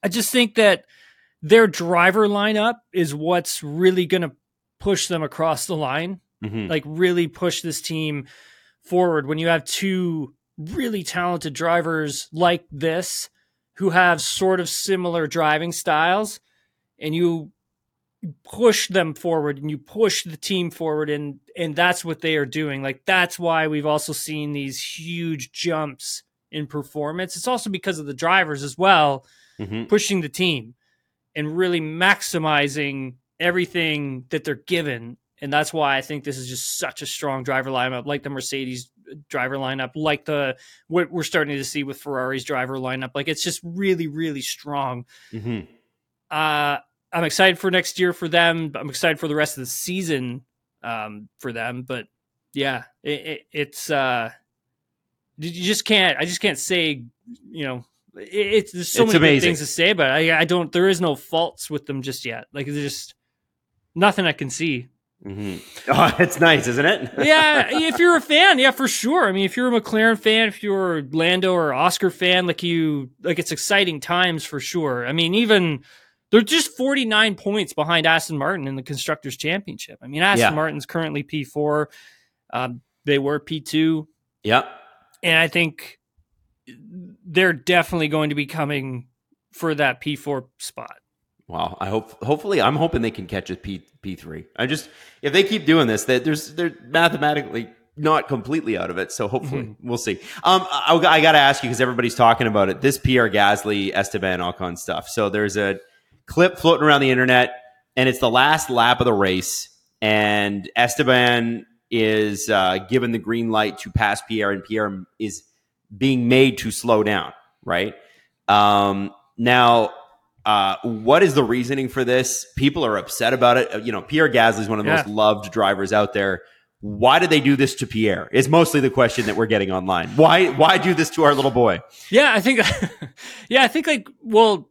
I just think that their driver lineup is what's really going to push them across the line, mm-hmm. like really push this team forward. When you have two really talented drivers like this who have sort of similar driving styles, and you push them forward and you push the team forward and and that's what they are doing like that's why we've also seen these huge jumps in performance. It's also because of the drivers as well, mm-hmm. pushing the team and really maximizing everything that they're given. And that's why I think this is just such a strong driver lineup, like the Mercedes driver lineup, like the what we're starting to see with Ferrari's driver lineup. Like it's just really, really strong. Mm-hmm. Uh, I'm excited for next year for them. I'm excited for the rest of the season um, for them. But yeah, it, it, it's uh, you just can't. I just can't say. You know, it, it's there's so it's many amazing. things to say, but I, I don't. There is no faults with them just yet. Like there's just nothing I can see. Mm-hmm. [LAUGHS] Oh, it's nice, isn't it? [LAUGHS] yeah, if you're a fan, yeah, for sure. I mean, if you're a McLaren fan, if you're a Lando or Oscar fan, like you, like it's exciting times for sure. I mean, even they're just 49 points behind Aston Martin in the constructors championship. I mean, Aston yeah. Martin's currently P4. Um, they were P2. Yep and I think they're definitely going to be coming for that P4 spot. Wow, I hope. Hopefully, I'm hoping they can catch a P P three. I just if they keep doing this, that there's they're mathematically not completely out of it. So hopefully, mm-hmm. we'll see. Um, I, I got to ask you because everybody's talking about it. This Pierre Gasly Esteban Ocon stuff. So there's a clip floating around the internet, and it's the last lap of the race, and Esteban is uh, given the green light to pass Pierre, and Pierre is being made to slow down. Right um, now, uh, what is the reasoning for this? People are upset about it. You know, Pierre Gasly is one of the yeah. most loved drivers out there. Why did they do this to Pierre? Is mostly the question that we're getting online. Why why do this to our little boy? Yeah, I think [LAUGHS] yeah, I think like well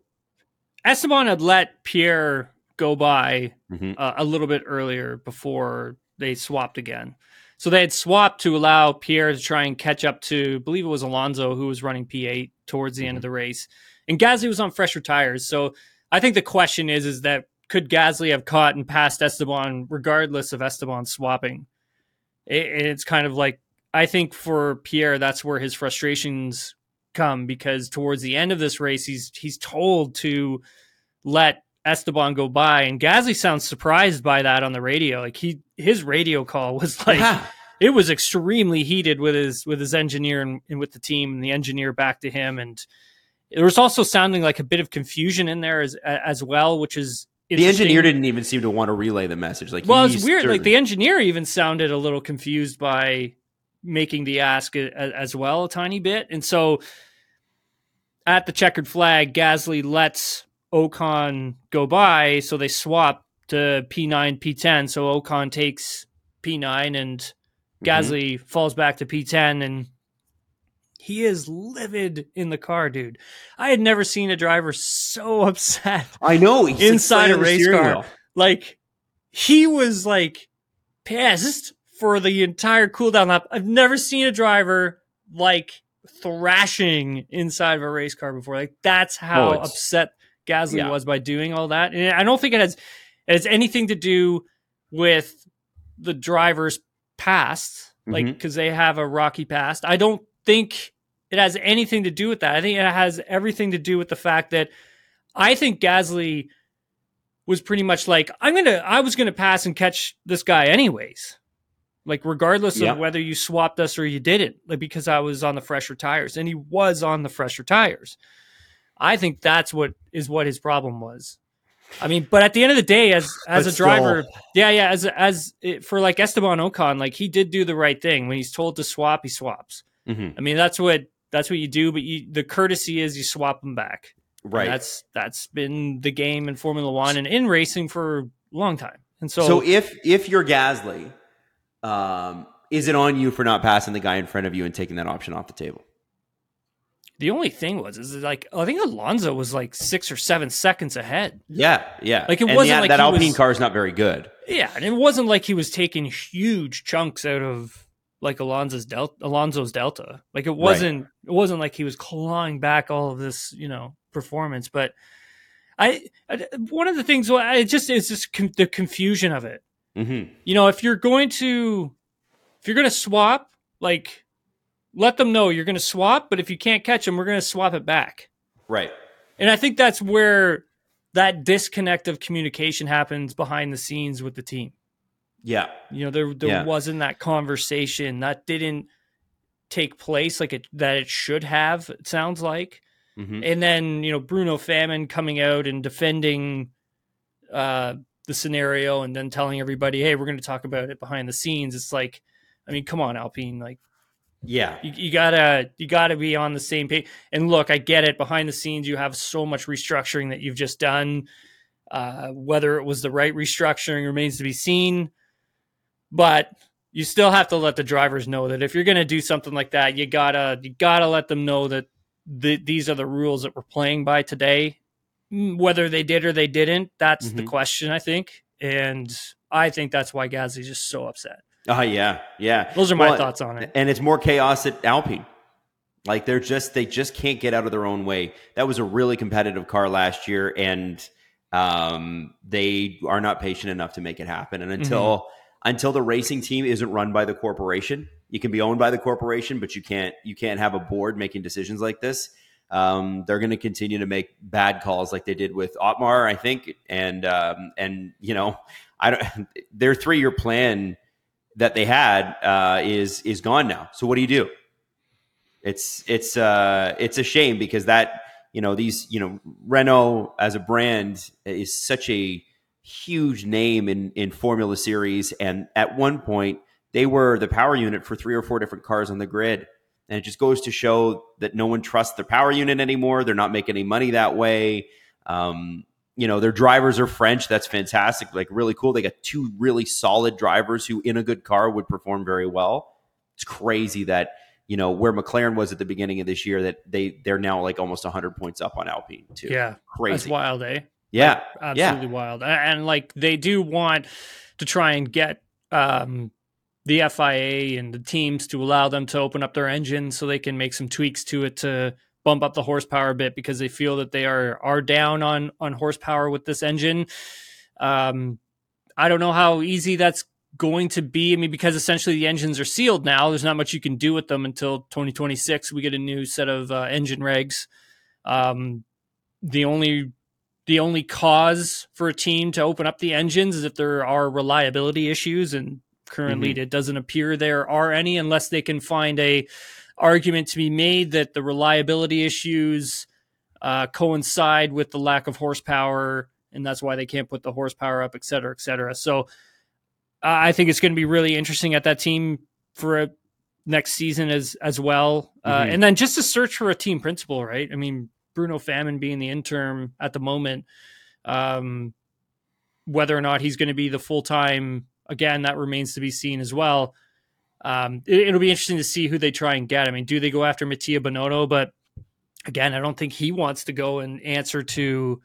Esteban had let Pierre go by mm-hmm. uh, a little bit earlier before they swapped again. So they had swapped to allow Pierre to try and catch up to, I believe it was Alonso who was running P8 towards the mm-hmm. end of the race, and Gasly was on fresher tires. So I think the question is, is that could Gasly have caught and passed Esteban regardless of Esteban swapping? It, it's kind of like I think for Pierre, that's where his frustrations come because towards the end of this race, he's he's told to let Esteban go by, and Gasly sounds surprised by that on the radio. Like he his radio call was [LAUGHS] like yeah. it was extremely heated with his with his engineer and, and, with the team, and the engineer back to him, and there was also sounding like a bit of confusion in there as as well, which is the engineer didn't even seem to want to relay the message. Like, well, it's weird. Like the engineer even sounded a little confused by making the ask as well a tiny bit, and so at the checkered flag, Gasly lets Ocon go by, so they swap to P9, P10. So Ocon takes P9 and mm-hmm. Gasly falls back to P10 and he is livid in the car, dude. I had never seen a driver so [LAUGHS] upset. I know inside a race car. Like he was like pissed for the entire cooldown lap. I've never seen a driver like thrashing inside of a race car before. Like that's how oh, upset Gasly yeah. was by doing all that. And I don't think it has it has anything to do with the driver's past, like because mm-hmm. they have a rocky past. I don't think it has anything to do with that. I think it has everything to do with the fact that I think Gasly was pretty much like, I'm gonna I was gonna pass and catch this guy anyways. Like regardless yeah. of whether you swapped us or you didn't, like because I was on the fresher tires. And he was on the fresher tires. I think that's what is what his problem was. I mean, but at the end of the day, as [LAUGHS] as but a driver, still. yeah, yeah, as as for like Esteban Ocon, like he did do the right thing when he's told to swap, he swaps. Mm-hmm. I mean, that's what that's what you do. But you, the courtesy is you swap them back. Right. And that's that's been the game in Formula One and in racing for a long time. And so, so if if you're Gasly, um, is it on you for not passing the guy in front of you and taking that option off the table? The only thing was, is like I think Alonso was like six or seven seconds ahead. Yeah, yeah. Like it and wasn't like that Alpine was, car is not very good. Yeah, and it wasn't like he was taking huge chunks out of like Alonso's delta. Alonso's delta. Like it wasn't. Right. It wasn't like he was clawing back all of this, you know, performance. But I, I one of the things, well, I just it's just com- the confusion of it. Mm-hmm. You know, if you're going to, if you're going to swap, like let them know you're going to swap, but if you can't catch them, we're going to swap it back. Right. And I think that's where that disconnect of communication happens behind the scenes with the team. Yeah. You know, there there yeah. wasn't that conversation that didn't take place like it that it should have, it sounds like. Mm-hmm. And then, you know, Bruno Famin coming out and defending uh the scenario and then telling everybody, "Hey, we're going to talk about it behind the scenes." It's like I mean, come on, Alpine, like yeah, you, you, gotta you gotta be on the same page. And look, I get it. Behind the scenes, you have so much restructuring that you've just done. Uh, whether it was the right restructuring remains to be seen. But you still have to let the drivers know that if you're going to do something like that, you gotta you gotta let them know that the, these are the rules that we're playing by today. Whether they did or they didn't, that's mm-hmm. the question, I think. And I think that's why Gasly's just so upset. Oh yeah, yeah. Those are my well, thoughts on it. And it's more chaos at Alpine. Like they're just they just can't get out of their own way. That was a really competitive car last year, and um, they are not patient enough to make it happen. And until mm-hmm. until the racing team isn't run by the corporation, you can be owned by the corporation, but you can't you can't have a board making decisions like this. Um, they're going to continue to make bad calls like they did with Otmar, I think, and um, and you know, [LAUGHS] I don't. [LAUGHS] Their three year plan that they had uh, is is gone now. So what do you do? It's it's uh, it's a shame because that you know these you know Renault as a brand is such a huge name in in Formula Series, and at one point they were the power unit for three or four different cars on the grid. And it just goes to show that no one trusts the power unit anymore. They're not making any money that way. Um, you know, their drivers are French. That's fantastic. Like really cool. They got two really solid drivers who in a good car would perform very well. It's crazy that, you know, where McLaren was at the beginning of this year that they they're now like almost 100 points up on Alpine too. Yeah. Crazy. That's wild, eh? Yeah. Like, absolutely yeah. wild. And like they do want to try and get um, the FIA and the teams to allow them to open up their engine so they can make some tweaks to it to bump up the horsepower a bit because they feel that they are are down on on horsepower with this engine. Um, I don't know how easy that's going to be. I mean, because essentially the engines are sealed now. There's not much you can do with them until 2026. We get a new set of uh, engine regs. Um, the only the only cause for a team to open up the engines is if there are reliability issues, and currently mm-hmm. it doesn't appear there are any, unless they can find a argument to be made that the reliability issues uh, coincide with the lack of horsepower, and that's why they can't put the horsepower up, et cetera, et cetera. So I think it's going to be really interesting at that team for a, next season as as well. Uh, mm-hmm. and then just to search for a team principal, right? I mean, Bruno Famin being the interim at the moment, um, whether or not he's going to be the full time again, that remains to be seen as well. Um, it, will be interesting to see who they try and get. I mean, do they go after Mattia Binotto? But again, I don't think he wants to go and answer to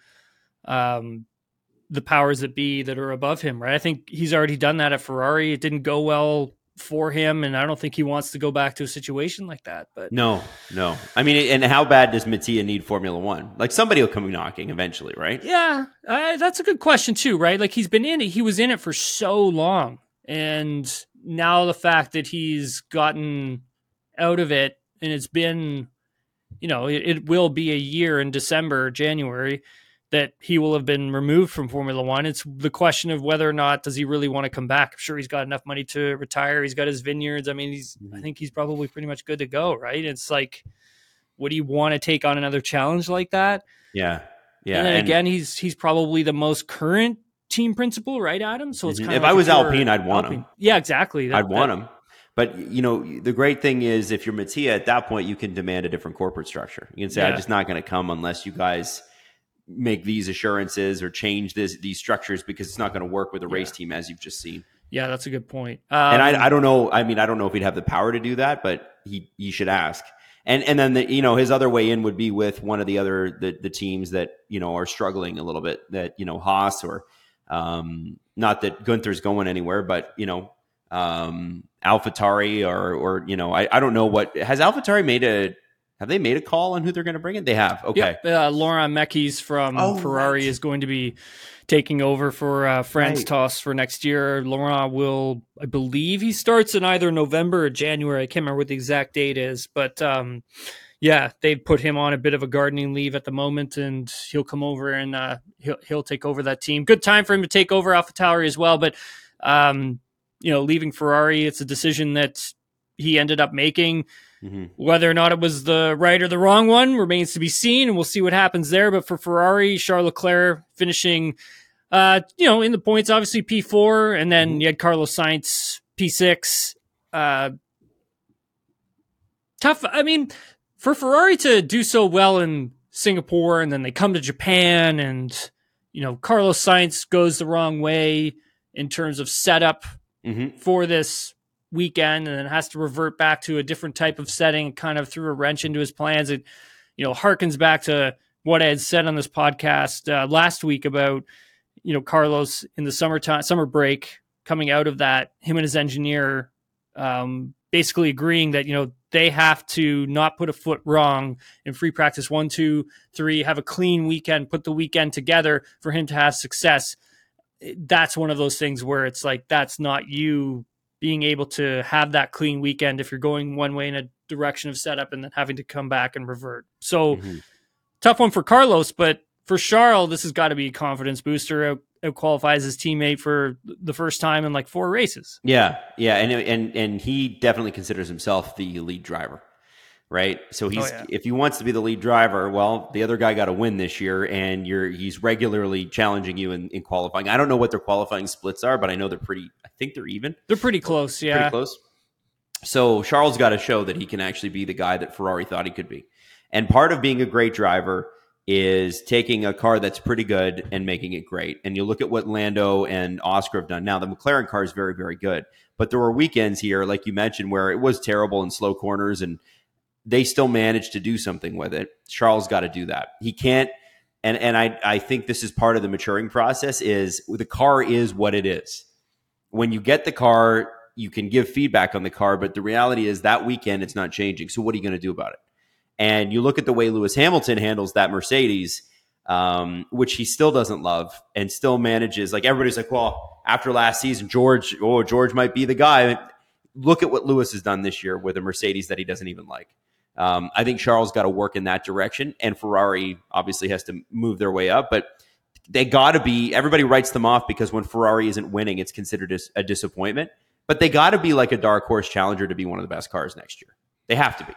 um, the powers that be that are above him, right? I think he's already done that at Ferrari. It didn't go well for him, and I don't think he wants to go back to a situation like that. But no, no. I mean, and how bad does Mattia need Formula One? Like somebody will come knocking eventually, right? Yeah, uh, that's a good question too, right? Like he's been in it, he was in it for so long, and now the fact that he's gotten out of it, and it's been, you know, it, it will be a year in December, January that he will have been removed from Formula One. It's the question of whether or not does he really want to come back. I'm sure he's got enough money to retire. He's got his vineyards. I mean, he's I think he's probably pretty much good to go, right? It's like, would he want to take on another challenge like that? Yeah, yeah. And then and again, he's he's probably the most current team principal, right, Adam? So it's mm-hmm. kind if of if I was Alpine, I'd want Alpine. him. Yeah, exactly. That, I'd want that, him. But you know, the great thing is if you're Mattia at that point, you can demand a different corporate structure. You can say, yeah. "I'm just not going to come unless you guys." Make these assurances or change this, these structures because it's not going to work with a race team as you've just seen. Yeah, that's a good point. Um, and I, um, I don't know. I mean, I don't know if he'd have the power to do that, but he he should ask. And and then the, you know his other way in would be with one of the other the, the teams that you know are struggling a little bit. That you know Haas or um, not that Gunther's going anywhere, but you know um, AlphaTauri or or you know I, I don't know what has AlphaTauri made a have they made a call on who they're going to bring in? They have. Okay. Yep. Uh, Laurent Mekies from oh, Ferrari right. is going to be taking over for uh, Franz right. Tost for next year. Laurent will, I believe, he starts in either November or January. I can't remember what the exact date is, but um, yeah, they've put him on a bit of a gardening leave at the moment, and he'll come over and uh, he'll he'll take over that team. Good time for him to take over AlphaTauri as well, but um, you know, leaving Ferrari, it's a decision that he ended up making. Mm-hmm. Whether or not it was the right or the wrong one remains to be seen, and we'll see what happens there. But for Ferrari, Charles Leclerc finishing, uh, you know, in the points, obviously P four, and then mm-hmm. you had Carlos Sainz P six. Uh, tough. I mean, for Ferrari to do so well in Singapore, and then they come to Japan, and you know, Carlos Sainz goes the wrong way in terms of setup mm-hmm. for this weekend and then has to revert back to a different type of setting, kind of threw a wrench into his plans. It, you know, harkens back to what I had said on this podcast uh, last week about, you know, Carlos in the summertime, summer break, coming out of that, him and his engineer um, basically agreeing that, you know, they have to not put a foot wrong in free practice one, two, three, have a clean weekend, put the weekend together for him to have success. That's one of those things where it's like, that's not you being able to have that clean weekend if you're going one way in a direction of setup and then having to come back and revert. So mm-hmm. tough one for Carlos, but for Charles, this has got to be a confidence booster. Out, out qualifies his teammate for the first time in like four races. Yeah, yeah, and and and he definitely considers himself the lead driver right? So oh, he's oh, yeah. if he wants to be the lead driver, well, the other guy got to win this year, and you're he's regularly challenging you in, in, qualifying. I don't know what their qualifying splits are, but I know they're pretty. I think they're even. They're pretty close. Yeah, pretty close. So Charles got to show that he can actually be the guy that Ferrari thought he could be, and part of being a great driver is taking a car that's pretty good and making it great. And you look at what Lando and Oscar have done. Now the McLaren car is very, very good, but there were weekends here, like you mentioned, where it was terrible in slow corners and they still managed to do something with it. Charles got to do that. He can't and and I I think this is part of the maturing process is the car is what it is. when you get the car, you can give feedback on the car, but the reality is that weekend it's not changing. So what are you going to do about it? And you look at the way Lewis Hamilton handles that Mercedes, um, which he still doesn't love and still manages. Like everybody's like, well, after last season, George, oh, George might be the guy. Look at what Lewis has done this year with a Mercedes that he doesn't even like. Um, I think Charles got to work in that direction, and Ferrari obviously has to move their way up. But they got to be. Everybody writes them off because when Ferrari isn't winning, it's considered a disappointment. But they got to be like a dark horse challenger to be one of the best cars next year. They have to be.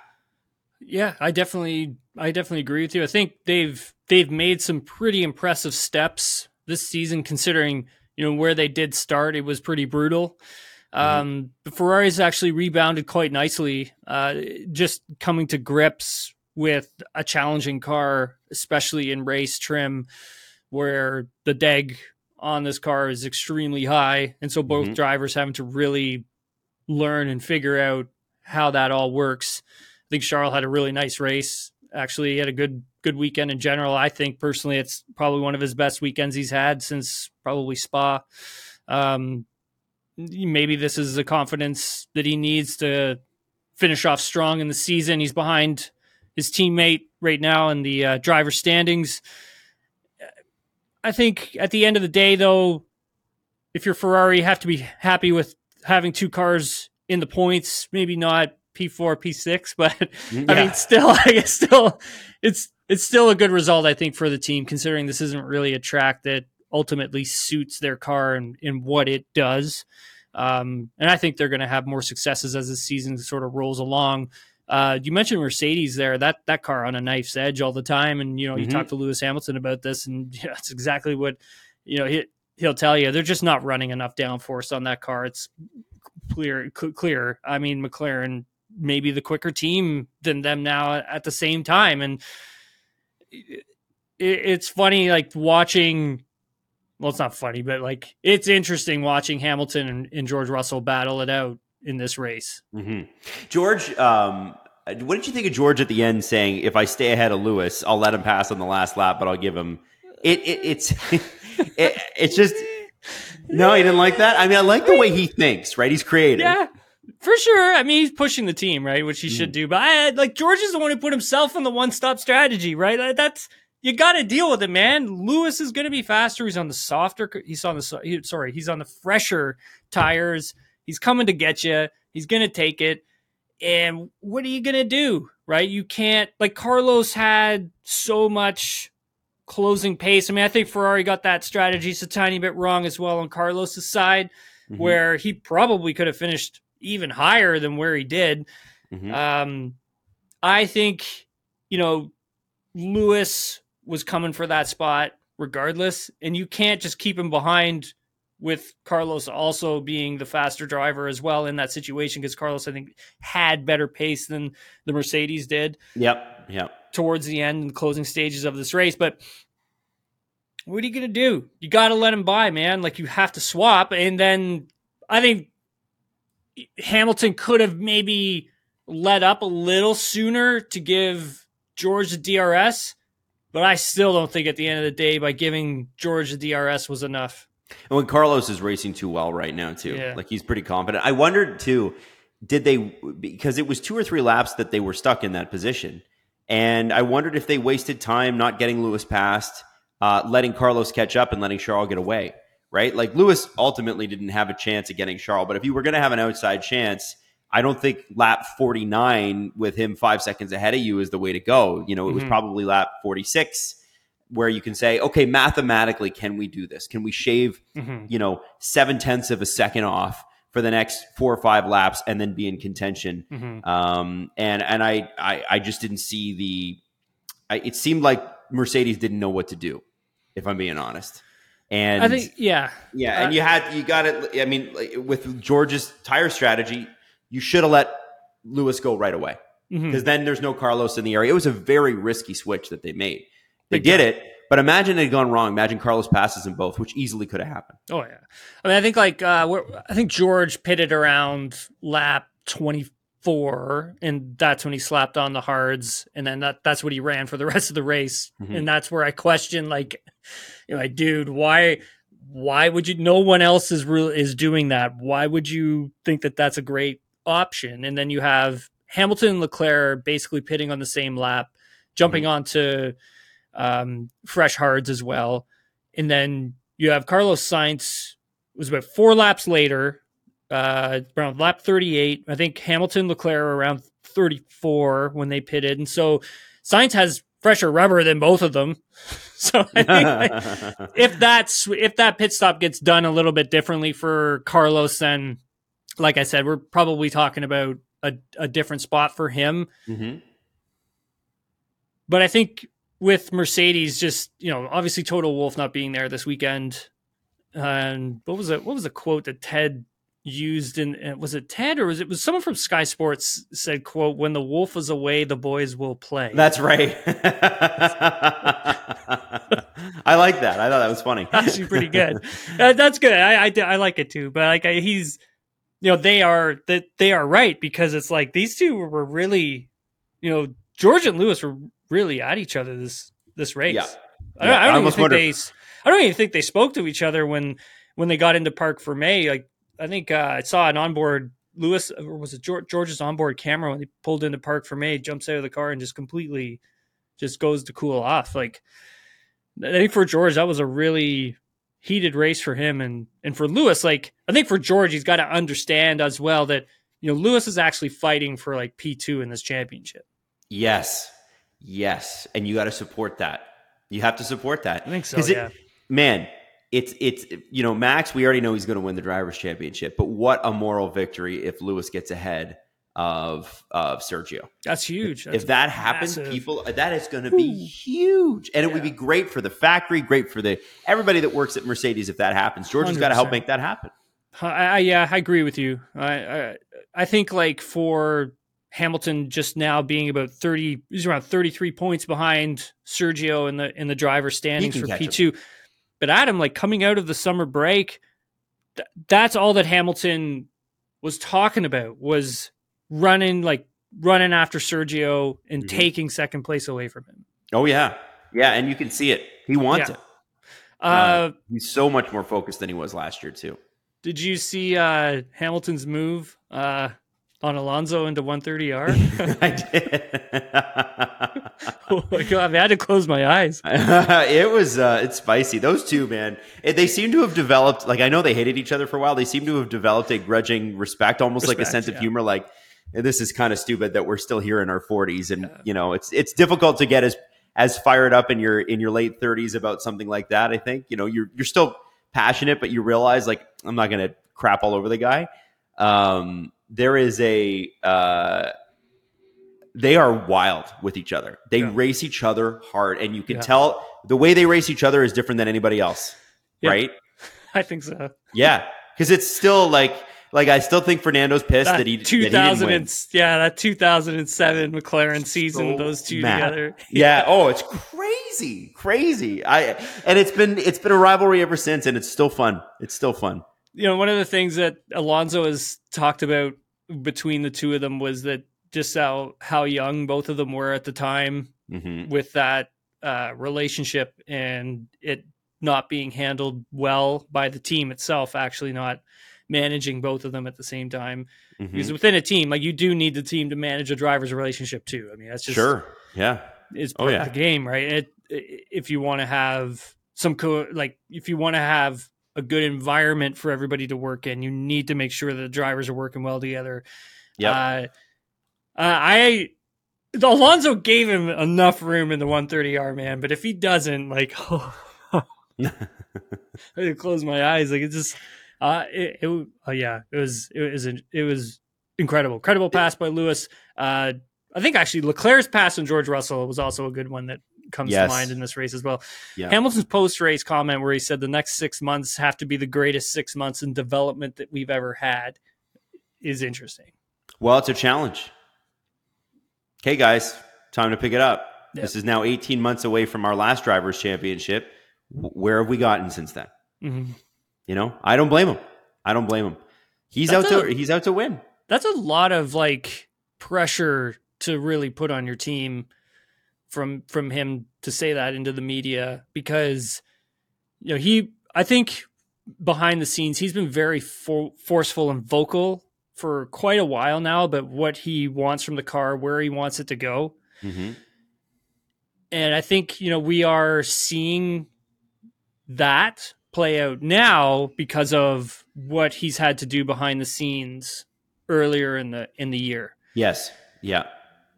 Yeah, I definitely, I definitely agree with you. I think they've they've made some pretty impressive steps this season, considering you know where they did start. It was pretty brutal. Mm-hmm. Um, the Ferraris actually rebounded quite nicely, uh, just coming to grips with a challenging car, especially in race trim, where the deg on this car is extremely high, and so both mm-hmm. drivers having to really learn and figure out how that all works. I think Charles had a really nice race. Actually, he had a good good weekend in general. I think personally, it's probably one of his best weekends he's had since probably Spa. Um, maybe this is the confidence that he needs to finish off strong in the season. He's behind his teammate right now in the uh, driver standings. I think at the end of the day, though, if you're Ferrari, you have to be happy with having two cars in the points. Maybe not P4, P6, [LAUGHS] but yeah. I mean, still, [LAUGHS] I guess still, it's it's still a good result. I think for the team, considering this isn't really a track that ultimately suits their car and, and what it does. Um, and I think they're going to have more successes as the season sort of rolls along. Uh, you mentioned Mercedes there. That that car on a knife's edge all the time, and you know mm-hmm. you talk to Lewis Hamilton about this, and [LAUGHS] yeah, that's exactly what you know he he'll tell you. They're just not running enough downforce on that car. It's clear clear. I mean, McLaren maybe the quicker team than them now at the same time, and it, it's funny like watching well, it's not funny, but like it's interesting watching Hamilton and, and George Russell battle it out in this race. Mm-hmm. George, um, what did you think of George at the end saying, "If I stay ahead of Lewis, I'll let him pass on the last lap, but I'll give him." It, it it's [LAUGHS] it, it's just no, he didn't like that. I mean, I like the way he thinks. Right, he's creative. Yeah. For sure. I mean, he's pushing the team, right? Which he mm. should do. But I like George is the one who put himself in the one stop strategy, right? That's you got to deal with it, man. Lewis is going to be faster. He's on the softer. He's on the he, sorry. He's on the fresher tires. He's coming to get you. He's going to take it. And what are you going to do? Right? You can't like Carlos had so much closing pace. I mean, I think Ferrari got that strategy a tiny bit wrong as well on Carlos's side, mm-hmm. where he probably could have finished even higher than where he did. Mm-hmm. Um, I think you know Lewis was coming for that spot regardless. And you can't just keep him behind with Carlos also being the faster driver as well in that situation because Carlos, I think, had better pace than the Mercedes did. Yep. Yep. Towards the end and closing stages of this race. But what are you going to do? You got to let him by, man. Like you have to swap. And then I think Hamilton could have maybe let up a little sooner to give George the DRS but I still don't think at the end of the day, by giving George the DRS was enough. And when Carlos is racing too well right now, too, yeah. like he's pretty confident. I wondered too, did they because it was two or three laps that they were stuck in that position, and I wondered if they wasted time not getting Lewis past, uh, letting Carlos catch up, and letting Charles get away. Right, like Lewis ultimately didn't have a chance at getting Charles, but if you were going to have an outside chance, I don't think lap 49 with him five seconds ahead of you is the way to go. You know, it was mm-hmm. probably lap 46 where you can say, okay, mathematically, can we do this? Can we shave, mm-hmm. you know, seven tenths of a second off for the next four or five laps and then be in contention? Mm-hmm. Um, and and I, I, I just didn't see the. I, it seemed like Mercedes didn't know what to do, if I'm being honest. And I think, yeah, yeah, and uh, you had you got it. I mean, with George's tire strategy, you should have let Lewis go right away because mm-hmm. then there's no Carlos in the area. It was a very risky switch that they made. They Big did time. it, but imagine it had gone wrong. Imagine Carlos passes in both, which easily could have happened. Oh yeah, I mean, I think like uh, I think George pitted around lap twenty four, and that's when he slapped on the hards, and then that that's what he ran for the [LAUGHS] rest of the race, mm-hmm. and that's where I question like, you know, like, dude, why why would you? No one else is real is doing that. Why would you think that that's a great option? And then you have Hamilton and Leclerc basically pitting on the same lap, jumping mm-hmm. onto um, fresh hards as well, and then you have Carlos Sainz was about four laps later, uh, around lap 38. I think Hamilton, and Leclerc are around 34 when they pitted, and so Sainz has fresher rubber than both of them. [LAUGHS] So I think like, [LAUGHS] if that's if that pit stop gets done a little bit differently for Carlos, then like I said, we're probably talking about a, a different spot for him. Mm-hmm. But I think with Mercedes, just you know, obviously Toto Wolff not being there this weekend, and what was it? What was the quote that Ted used in? Uh, was it Ted or was it was someone from Sky Sports said quote When the wolf is away, the boys will play. That's right. [LAUGHS] I like that. I thought that was funny. Actually, pretty good. Uh, that's good. I, I I like it too. But like I, he's you know they are that they are right because it's like these two were really you know George and Lewis were really at each other this this race. Yeah. I, yeah. I don't I even think they I don't even think they spoke to each other when when they got into Parc Fermé. Like I think uh, I saw an onboard Lewis or was it George, George's onboard camera when he pulled into Parc Fermé, jumps out of the car and just completely just goes to cool off. Like I think for George that was a really heated race for him and and for Lewis like I think for George he's got to understand as well that you know Lewis is actually fighting for like P2 in this championship. Yes. Yes, and you got to support that. You have to support that. I think so. Yeah. It, man, it's it's you know Max. We already know he's going to win the drivers' championship, but what a moral victory if Lewis gets ahead of of Sergio. That's huge. That's if that happens, massive. people that is going to be huge, and it would be great for the factory, great for the everybody that works at Mercedes. If that happens, George has got to help make that happen. I, I, yeah, I agree with you. I, I I think like for Hamilton just now being about 30 he's around 33 points behind Sergio in the in the driver standings for P2. But Adam like coming out of the summer break th- that's all that Hamilton was talking about was running like running after Sergio and mm-hmm. taking second place away from him. Oh yeah. Yeah, and you can see it. He wants yeah. it. Uh, uh, he's so much more focused than he was last year too. Did you see uh, Hamilton's move uh, on Alonso into 130R? [LAUGHS] I did. [LAUGHS] oh my god! I had to close my eyes. [LAUGHS] it was uh, it's spicy. Those two, man, they seem to have developed. Like I know they hated each other for a while. They seem to have developed a grudging respect, almost respect, like a sense of humor. Like this is kind of stupid that we're still here in our 40s, and yeah. you know, it's it's difficult to get as as fired up in your in your late 30s about something like that. I think you know you're you're still passionate, but you realize like I'm not going to crap all over the guy. Um, there is a uh, they are wild with each other. They yeah. race each other hard, and you can yeah. tell the way they race each other is different than anybody else, right? [LAUGHS] I think so. Yeah, because it's still like like I still think Fernando's pissed that, that he 2000 that he yeah that 2007 McLaren season so those two mad. together. [LAUGHS] Yeah. Oh, it's crazy, crazy. I and it's been it's been a rivalry ever since, and it's still fun. It's still fun you know, one of the things that Alonso has talked about between the two of them was that just how how young both of them were at the time mm-hmm. with that uh, relationship and it not being handled well by the team itself, actually not managing both of them at the same time. Mm-hmm. Because within a team, like you do need the team to manage a driver's relationship too. I mean, that's just sure, yeah, it's part oh, yeah. of the game, right? It, if you want to have some co- like if you want to have a good environment for everybody to work in. You need to make sure that the drivers are working well together. Yeah. Uh, uh, I Alonso gave him enough room in the 130R man, but if he doesn't, like, oh, [LAUGHS] [LAUGHS] I close my eyes. Like it just, uh, it, it uh, yeah, it was, it was, it was incredible, incredible pass by Lewis. Uh, I think actually Leclerc's pass on George Russell was also a good one that comes yes. to mind in this race as well. Yeah. Hamilton's post race comment where he said the next six months have to be the greatest six months in development that we've ever had is interesting. Well, it's a challenge. Okay, guys, time to pick it up. Yep. This is now 18 months away from our last drivers' championship. Where have we gotten since then? Mm-hmm. You know, I don't blame him. I don't blame him. He's that's out a, to he's out to win. That's a lot of like pressure to really put on your team from from him to say that into the media because you know he I think behind the scenes, he's been very for- forceful and vocal for quite a while now but what he wants from the car, where he wants it to go. Mm-hmm. And I think, you know, we are seeing that play out now because of what he's had to do behind the scenes earlier in the in the year. Yes. Yeah.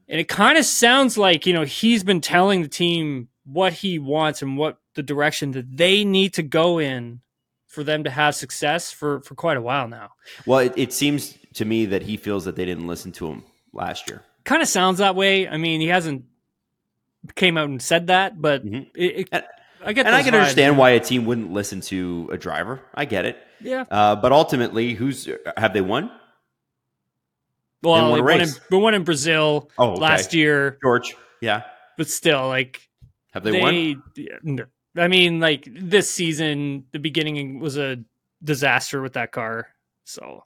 And it kind of sounds like, you know, he's been telling the team what he wants and what the direction that they need to go in for them to have success for for quite a while now. Well, it, it seems to me that he feels that they didn't listen to him last year. Kind of sounds that way. I mean, he hasn't came out and said that, but mm-hmm. it, it, I get and I can vibes. understand why a team wouldn't listen to a driver. I get it. Yeah. Uh, but ultimately, who's have they won? Well, we won, in, we won in Brazil oh, okay. last year. George, yeah. But still, like, have they, they won? No. I mean, like this season, the beginning was a disaster with that car. So,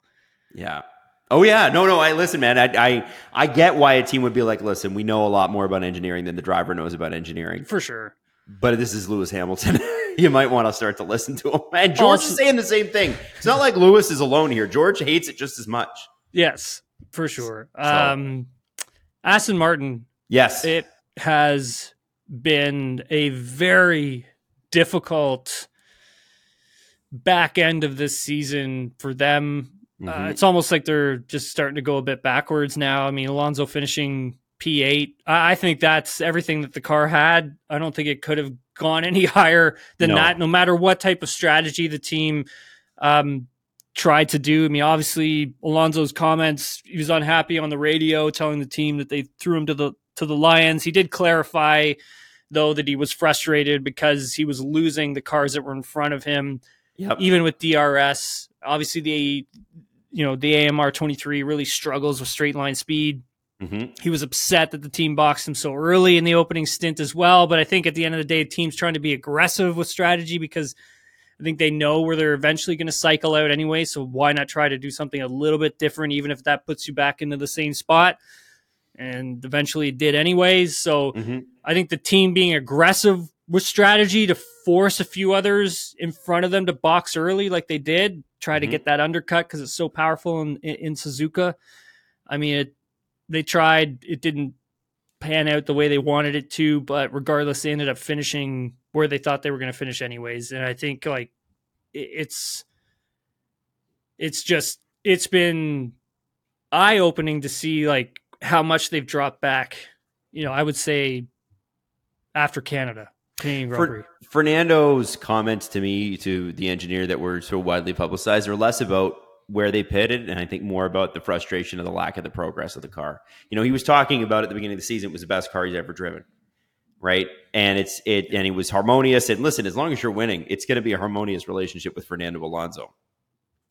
yeah. Oh yeah, no, no. I listen, man. I, I, I get why a team would be like, listen, we know a lot more about engineering than the driver knows about engineering, for sure. But this is Lewis Hamilton. [LAUGHS] you might want to start to listen to him. And George also, is saying the same thing. It's not like Lewis is alone here. George hates it just as much. Yes, for sure. So. Um, Aston Martin. Yes, it has been a very difficult back end of this season for them. Uh, mm-hmm. Uh, it's almost like they're just starting to go a bit backwards now. I mean, Alonso finishing P8. I, I think that's everything that the car had. I don't think it could have gone any [LAUGHS] higher than no. that, no matter what type of strategy the team um, tried to do. I mean, obviously, Alonso's comments, he was unhappy on the radio telling the team that they threw him to the to the Lions. He did clarify though that he was frustrated because he was losing the cars that were in front of him. Yep. Even with DRS, obviously the you know the AMR 23 really struggles with straight line speed. Mm-hmm. He was upset that the team boxed him so early in the opening stint as well. But I think at the end of the day, the team's trying to be aggressive with strategy because I think they know where they're eventually going to cycle out anyway. So why not try to do something a little bit different, even if that puts you back into the same spot? And eventually it did anyways. So mm-hmm. I think the team being aggressive with strategy to force a few others in front of them to box early, like they did, try mm-hmm. to get that undercut because it's so powerful in, in, in Suzuka. I mean, it, they tried, it didn't pan out the way they wanted it to, but regardless, they ended up finishing where they thought they were going to finish anyways. And I think like it's, it's just, it's been eye opening to see like how much they've dropped back. You know, I would say after Canada. Grand Fernando's comments to me, to the engineer that were so widely publicized, are less about where they pitted, and I think more about the frustration of the lack of the progress of the car. You know, he was talking about at the beginning of the season, it was the best car he's ever driven, right? And it's it, and he was harmonious. And listen, as long as you're winning, it's going to be a harmonious relationship with Fernando Alonso.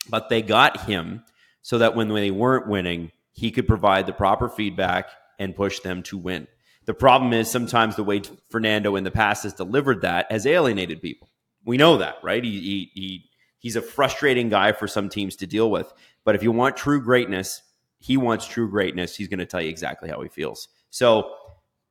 But they got him so that when, they weren't winning, he could provide the proper feedback and push them to win. The problem is sometimes the way Fernando in the past has delivered that has alienated people. We know that, right? He, he, he he's a frustrating guy for some teams to deal with. But if you want true greatness, he wants true greatness. He's going to tell you exactly how he feels. So,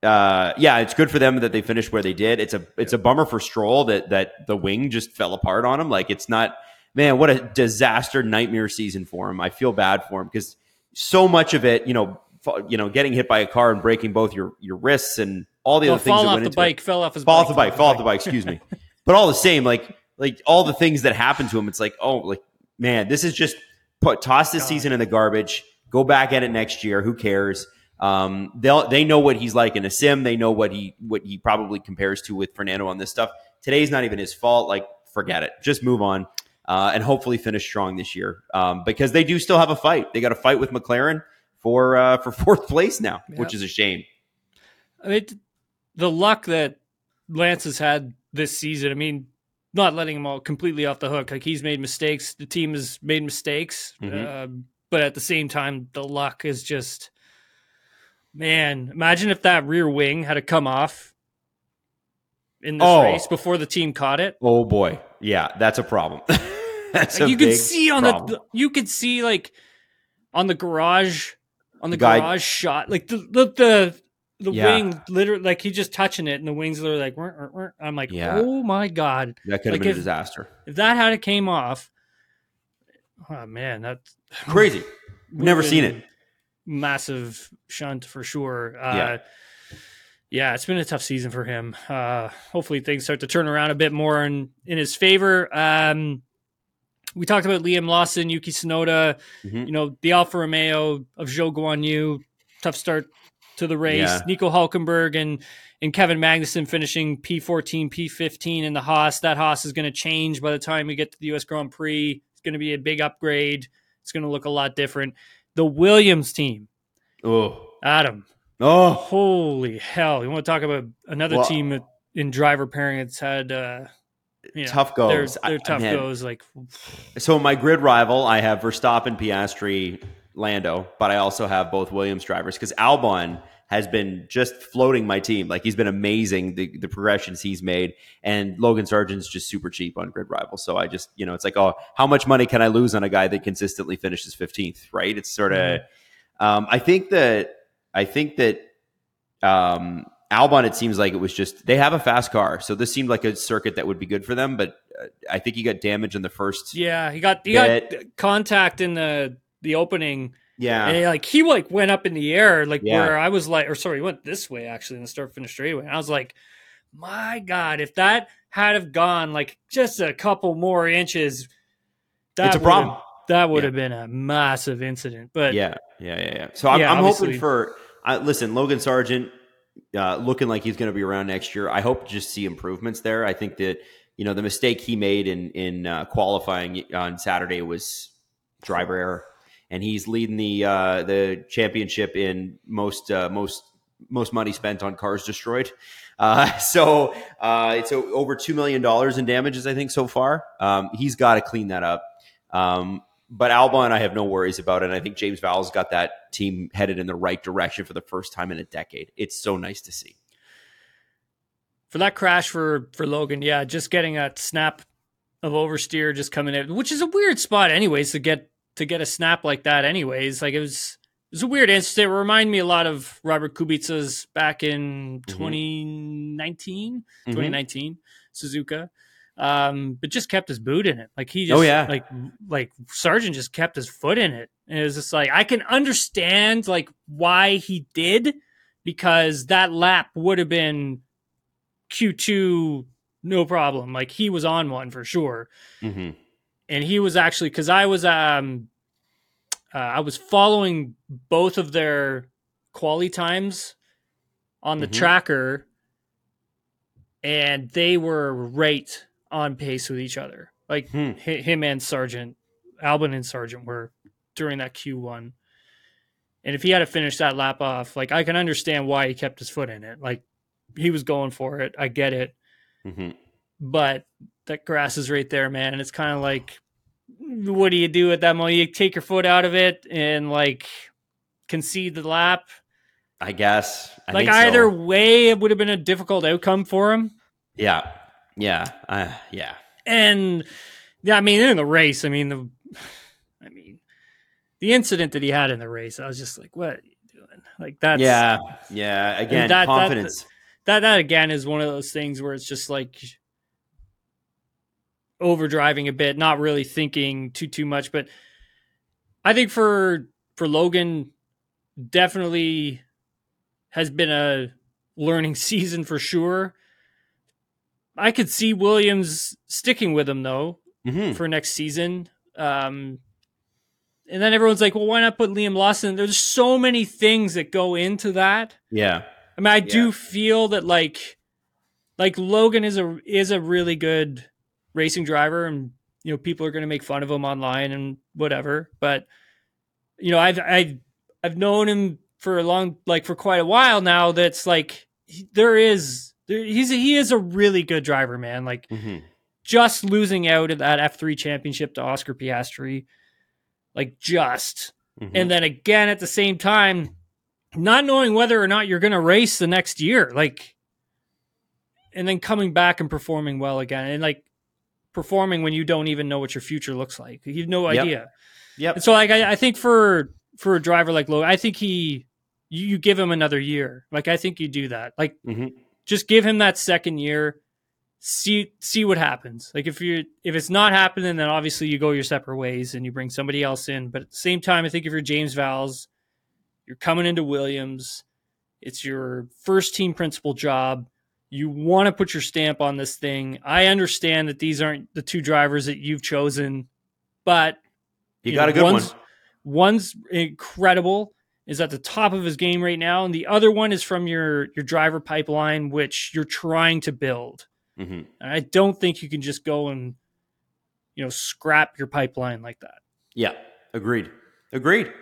uh, yeah, it's good for them that they finished where they did. It's a it's a bummer for Stroll that that the wing just fell apart on him. Like it's not, man, what a disaster nightmare season for him. I feel bad for him because so much of it, you know, you know, getting hit by a car and breaking both your your wrists and all the well, other things. Fall off the bike, it. fell off his fall bike, off the bike, fall off the bike. Excuse me, but all the same, like like all the things that happened to him, it's like, oh, like man, this is just put toss this God. season in the garbage. Go back at it next year. Who cares? Um, they'll they know what he's like in a sim. They know what he what he probably compares to with Fernando on this stuff. Today's not even his fault. Like, forget it. Just move on. Uh, and hopefully finish strong this year um, because they do still have a fight. They got a fight with McLaren for uh, for [LAUGHS] fourth place now, yep. which is a shame. I mean, the luck that Lance has had this season. I mean, not letting him all completely off the hook. Like he's made mistakes. The team has made mistakes, mm-hmm. uh, but at the same time, the luck is just. Man, imagine if that rear wing had to come off in this oh. race before the team caught it. Oh boy, yeah, that's a problem. [LAUGHS] that's like, a you could see on problem. the you could see like on the garage on the, the garage shot, like the, the, the the yeah. wing literally like he's just touching it and the wings are like I'm like yeah. oh my god that could have like been if, a disaster if that had it came off oh man that's crazy [SIGHS] never seen it massive shunt for sure uh, yeah yeah, it's been a tough season for him. Uh, hopefully, things start to turn around a bit more in in his favor. Um, we talked about Liam Lawson, Yuki Tsunoda, mm-hmm. you know, the Alfa Romeo of Zhou Guanyu. Tough start to the race. Yeah. Nico Hulkenberg and and Kevin Magnussen finishing P14, P15 in the Haas. That Haas is going to change by the time we get to the US Grand Prix. It's going to be a big upgrade. It's going to look a lot different. The Williams team. Oh, Adam. Oh, holy hell! You want to talk about another well, team in driver pairing that's had uh, you know, tough goes. They're, they're tough I, goes. Like so, my grid rival, I have Verstappen, Piastri, Lando, but I also have both Williams drivers because Albon has been just floating my team. Like he's been amazing the, the progressions he's made, and Logan Sargeant's just super cheap on grid rival. So I just you know it's like oh how much money can I lose on a guy that consistently finishes fifteenth? Right? It's sort of mm-hmm. um, I think that I think that um, Albon, it seems like it was just they have a fast car, so this seemed like a circuit that would be good for them. But uh, I think he got damage in the first. Yeah, he got he bit. got contact in the the opening. Yeah, and like he like went up in the air, like yeah. where I was like, or sorry, he went this way actually in the start finish straightaway. And I was like, my god, if that had have gone like just a couple more inches, that it's a problem. That would yeah. have been a massive incident. But yeah, yeah, yeah, yeah. So I'm, yeah, I'm hoping for. Uh, listen, Logan Sargeant uh, looking like he's going to be around next year. I hope to just see improvements there. I think that you know the mistake he made in in uh, qualifying on Saturday was driver error, and he's leading the uh, the championship in most uh, most most money spent on cars destroyed. Uh, [LAUGHS] so uh, it's over two million dollars in damages, I think, so far. Um, he's got to clean that up. Um, but Albon, I have no worries about it. I think James Vowles got that team headed in the right direction for the first time in a decade. It's so nice to see. For that crash for for Logan, yeah, just getting a snap of oversteer just coming in, which is a weird spot, anyways, to get to get a snap like that. Anyways, like it was it was a weird incident. It reminded me a lot of Robert Kubica's back in mm-hmm. 2019, mm-hmm. 2019 Suzuka um, but just kept his boot in it. Like he just, oh yeah, like like Sargeant just kept his foot in it, and it was just like I can understand like why he did because that lap would have been Q two no problem. Like he was on one for sure, mm-hmm. And he was actually because I was um uh, I was following both of their quality times on the mm-hmm. tracker and they were right on pace with each other. Like hmm. him and Sargeant, Albon and Sargeant were during that Q1. And if he had to finish that lap off, like I can understand why he kept his foot in it. Like he was going for it. I get it. Mm-hmm. But that grass is right there, man. And it's kind of like, what do you do at that moment? You take your foot out of it and like concede the lap. I guess. I like either so. way, it would have been a difficult outcome for him. Yeah. Yeah, uh, yeah, and yeah, I mean in the race, I mean the, I mean the incident that he had in the race, I was just like, what are you doing? Like that's yeah, yeah. Again, that, confidence. That, that that again is one of those things where it's just like overdriving a bit, not really thinking too too much. But I think for for Logan, definitely has been a learning [LAUGHS] season for sure. I could see Williams sticking with him though mm-hmm. for next season. Um, and then everyone's like, "Well, why not put Liam Lawson?" There's so many things that go into that. Yeah, I mean, I yeah. do feel that like, like Logan is a is a really good racing driver, and you know people are going to make fun of him online and whatever. But you know, I've I've I've known him for a long, like for quite a while now. That's like there is he's a, he is a really good driver, man. Like mm-hmm. just losing out at that F3 championship to Oscar Piastri, like just. Mm-hmm. And then again at the same time, not knowing whether or not you're going to race the next year, like, and then coming back and performing well again, and like performing when you don't even know what your future looks like. You have no idea. Yep. And so, like, I, I think for for a driver like Logan, I think he you, you give him another year. Like I think you do that. Like mm-hmm. just give him that second year. See see what happens. Like if you if it's not happening, then obviously you go your separate ways and you bring somebody else in. But at the same time, I think if you're James Vowles, you're coming into Williams. It's your first team principal job. You want to put your stamp on this thing. I understand that these aren't the two drivers that you've chosen, but you, you got know, a good one's, one. One's incredible is at the top of his game right now, and the other one is from your your driver pipeline, which you're trying to build. Mm-hmm. I don't think you can just go and you know scrap your pipeline like that. Yeah, agreed, agreed.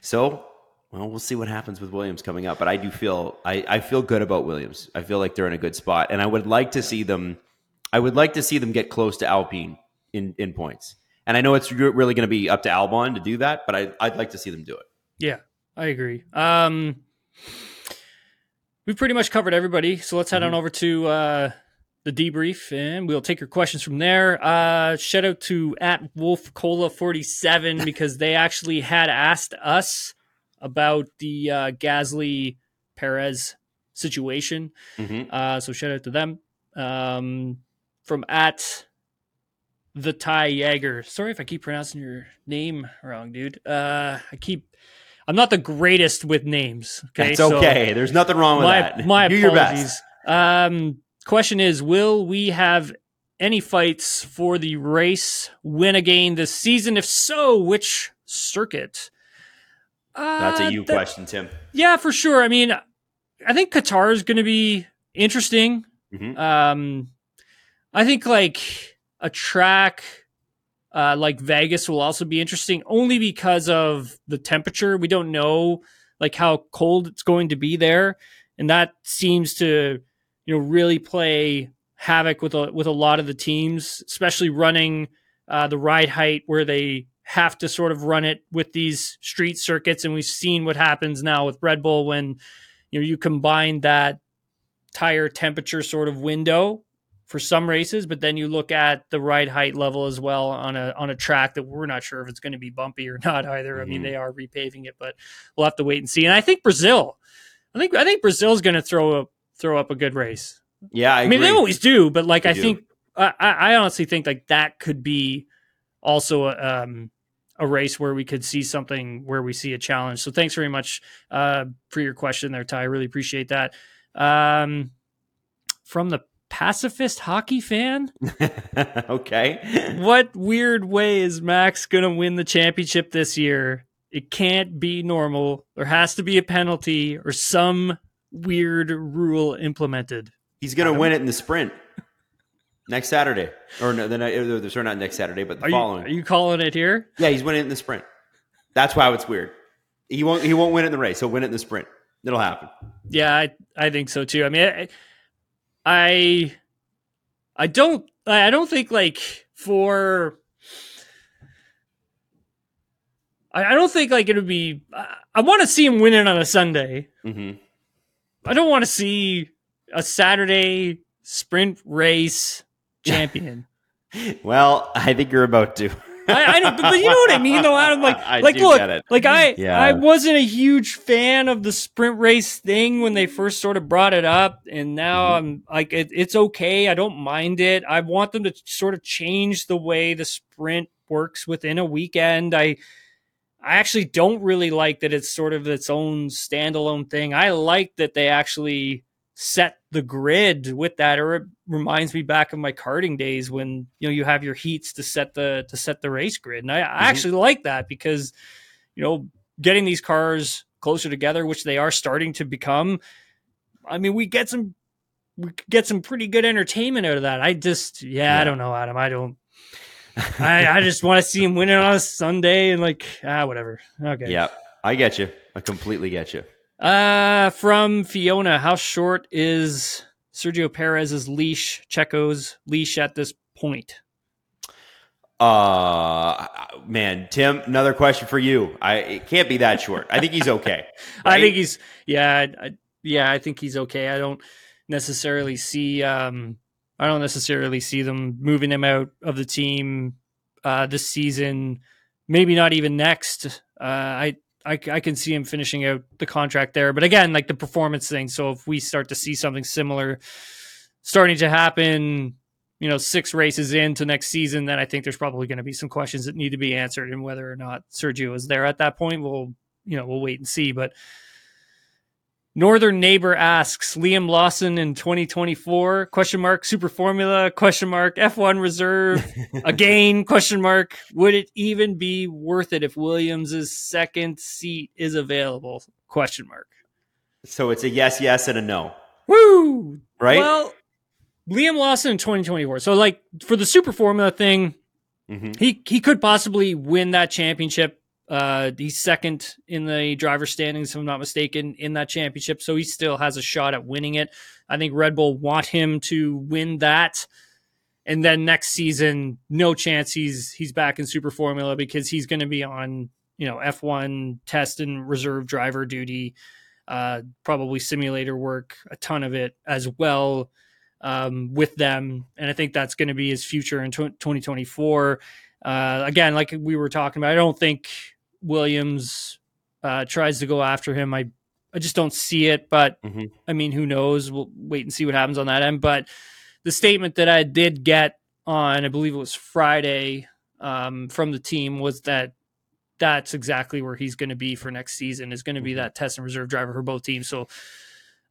So, well, we'll see what happens with Williams coming up, but I do feel I, I feel good about Williams. I feel like they're in a good spot, and I would like to see them. I would like to see them get close to Alpine in in points. And I know it's really going to be up to Albon to do that, but I, I'd like to see them do it. Yeah, I agree. Um, we've pretty much covered everybody, so let's head mm-hmm. on over to uh, the debrief, and we'll take your questions from there. Uh, shout out to at Wolf Cola forty seven because they actually had asked us about the uh, Gasly Perez situation. Mm-hmm. Uh, so shout out to them. Um, from at the Ty Jaeger. Sorry if I keep pronouncing your name wrong, dude. Uh, I keep. I'm not the greatest with names. Okay, it's okay. So There's nothing wrong with my, that. My Do apologies. Um, question is, will we have any fights for the race win again this season? If so, which circuit? Uh, That's a you that, question, Tim. Yeah, for sure. I mean, I think Qatar is going to be interesting. Mm-hmm. Um, I think like a track uh, like Vegas will also be interesting, only because of the temperature. We don't know like how cold it's going to be there, and that seems to you know really play havoc with a, with a lot of the teams, especially running uh, the ride height where they have to sort of run it with these street circuits. And we've seen what happens now with Red Bull when you know you combine that tire temperature sort of window for some races, but then you look at the ride height level as well on a on a track that we're not sure if it's going to be bumpy or not either. Mm-hmm. I mean, mm-hmm. they are repaving it, but we'll have to wait and see. And I think Brazil, I think I think Brazil's going to throw up throw up a good race. Yeah, I, I mean they always do, but like they I do. think I, I honestly think like that could be also a, um, a race where we could see something where we see a challenge. So thanks very much uh, for your question there, Ty. I really appreciate that. Um, from the pacifist hockey fan? [LAUGHS] okay. What weird way is Max going to win the championship this year? It can't be normal. There has to be a penalty or some weird rule implemented. He's going to win it in the sprint next Saturday. Or no, then uh, sorry, not next Saturday, but the are following. You, are you calling it here? Yeah, he's winning it in the sprint. That's why it's weird. He won't. He won't win it in the race. He'll win it in the sprint. It'll happen. Yeah, I, I think so too. I mean, I, I I don't I don't think like for I, I don't think like it would be I, I want to see him winning on a Sunday. Mm-hmm. I don't want to see a Saturday sprint race [LAUGHS] champion. well, I think you're about to. I, I don't, but you know what I mean, though, Adam. Like, [LAUGHS] I like, look, like I, yeah. I wasn't a huge fan of the sprint race thing when they first sort of brought it up, and now mm-hmm. I'm like, it, it's okay. I don't mind it. I want them to sort of change the way the sprint works within a weekend. I, I actually don't really like that it's sort of its own standalone thing. I like that they actually set the grid with that or it reminds me back of my karting days when you know you have your heats to set the to set the race grid. And i, mm-hmm. I actually like that because you know getting these cars closer together which they are starting to become i mean we get some we get some pretty good entertainment out of that. I just yeah, yeah. i don't know adam. I don't [LAUGHS] I, I just want to see him winning on a sunday and like ah whatever. Okay. Yeah i get you. I completely get you uh, from Fiona, how short is Sergio Perez's leash, Checo's leash at this point? Uh, man, Tim, another question for you. I it can't be that short. I think he's okay. [LAUGHS] Right? I think he's yeah, I, yeah. I think he's okay. I don't necessarily see um, I don't necessarily see them moving him out of the team uh this season. Maybe not even next. Uh, I I, I can see him finishing out the contract there. But again, like the performance thing. So if we start to see something similar starting to happen, you know, six races into next season, then I think there's probably going to be some questions that need to be answered, and whether or not Sergio is there at that point, we'll you know we'll wait and see. But Northern Neighbor asks Liam Lawson in 2024 question mark Super Formula question mark F1 Reserve [LAUGHS] again question mark Would it even be worth it if Williams's second seat is available question mark So it's a yes, yes, and a no. Woo! Right? Well, Liam Lawson in 2024. So like for the Super Formula thing, mm-hmm. he he could possibly win that championship uh, he's second in the driver standings, if I'm not mistaken, in that championship. So he still has a shot at winning it. I think Red Bull want him to win that. And then next season, no chance he's he's back in Super Formula because he's going to be on you know F1 test and reserve driver duty, uh, probably simulator work, a ton of it as well um, with them. And I think that's going to be his future in 2024. Uh, again, like we were talking about, I don't think Williams uh, tries to go after him. I I just don't see it, but mm-hmm. I mean, who knows? We'll wait and see what happens on that end. But the statement that I did get on, I believe it was Friday, um, from the team was that that's exactly where he's going to be for next season. Is going to be mm-hmm. that test and reserve driver for both teams. So,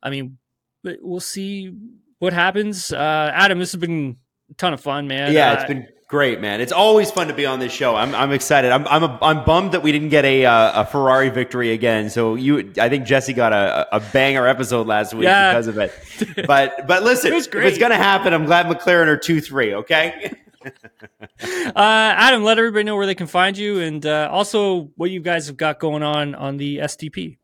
I mean, we'll see what happens. Uh, Adam, this has been a ton of fun, man. Yeah, uh, it's been Great, man. It's always fun to be on this show. I'm, I'm excited. I'm, I'm, a, I'm bummed that we didn't get a, uh, a Ferrari victory again. So you, I think Jesse got a, a banger episode last week yeah. because of it. But, but listen, [LAUGHS] it if it's going to happen, I'm glad McLaren are 2 3, okay? [LAUGHS] uh, Adam, let everybody know where they can find you and uh, also what you guys have got going on on the SDP.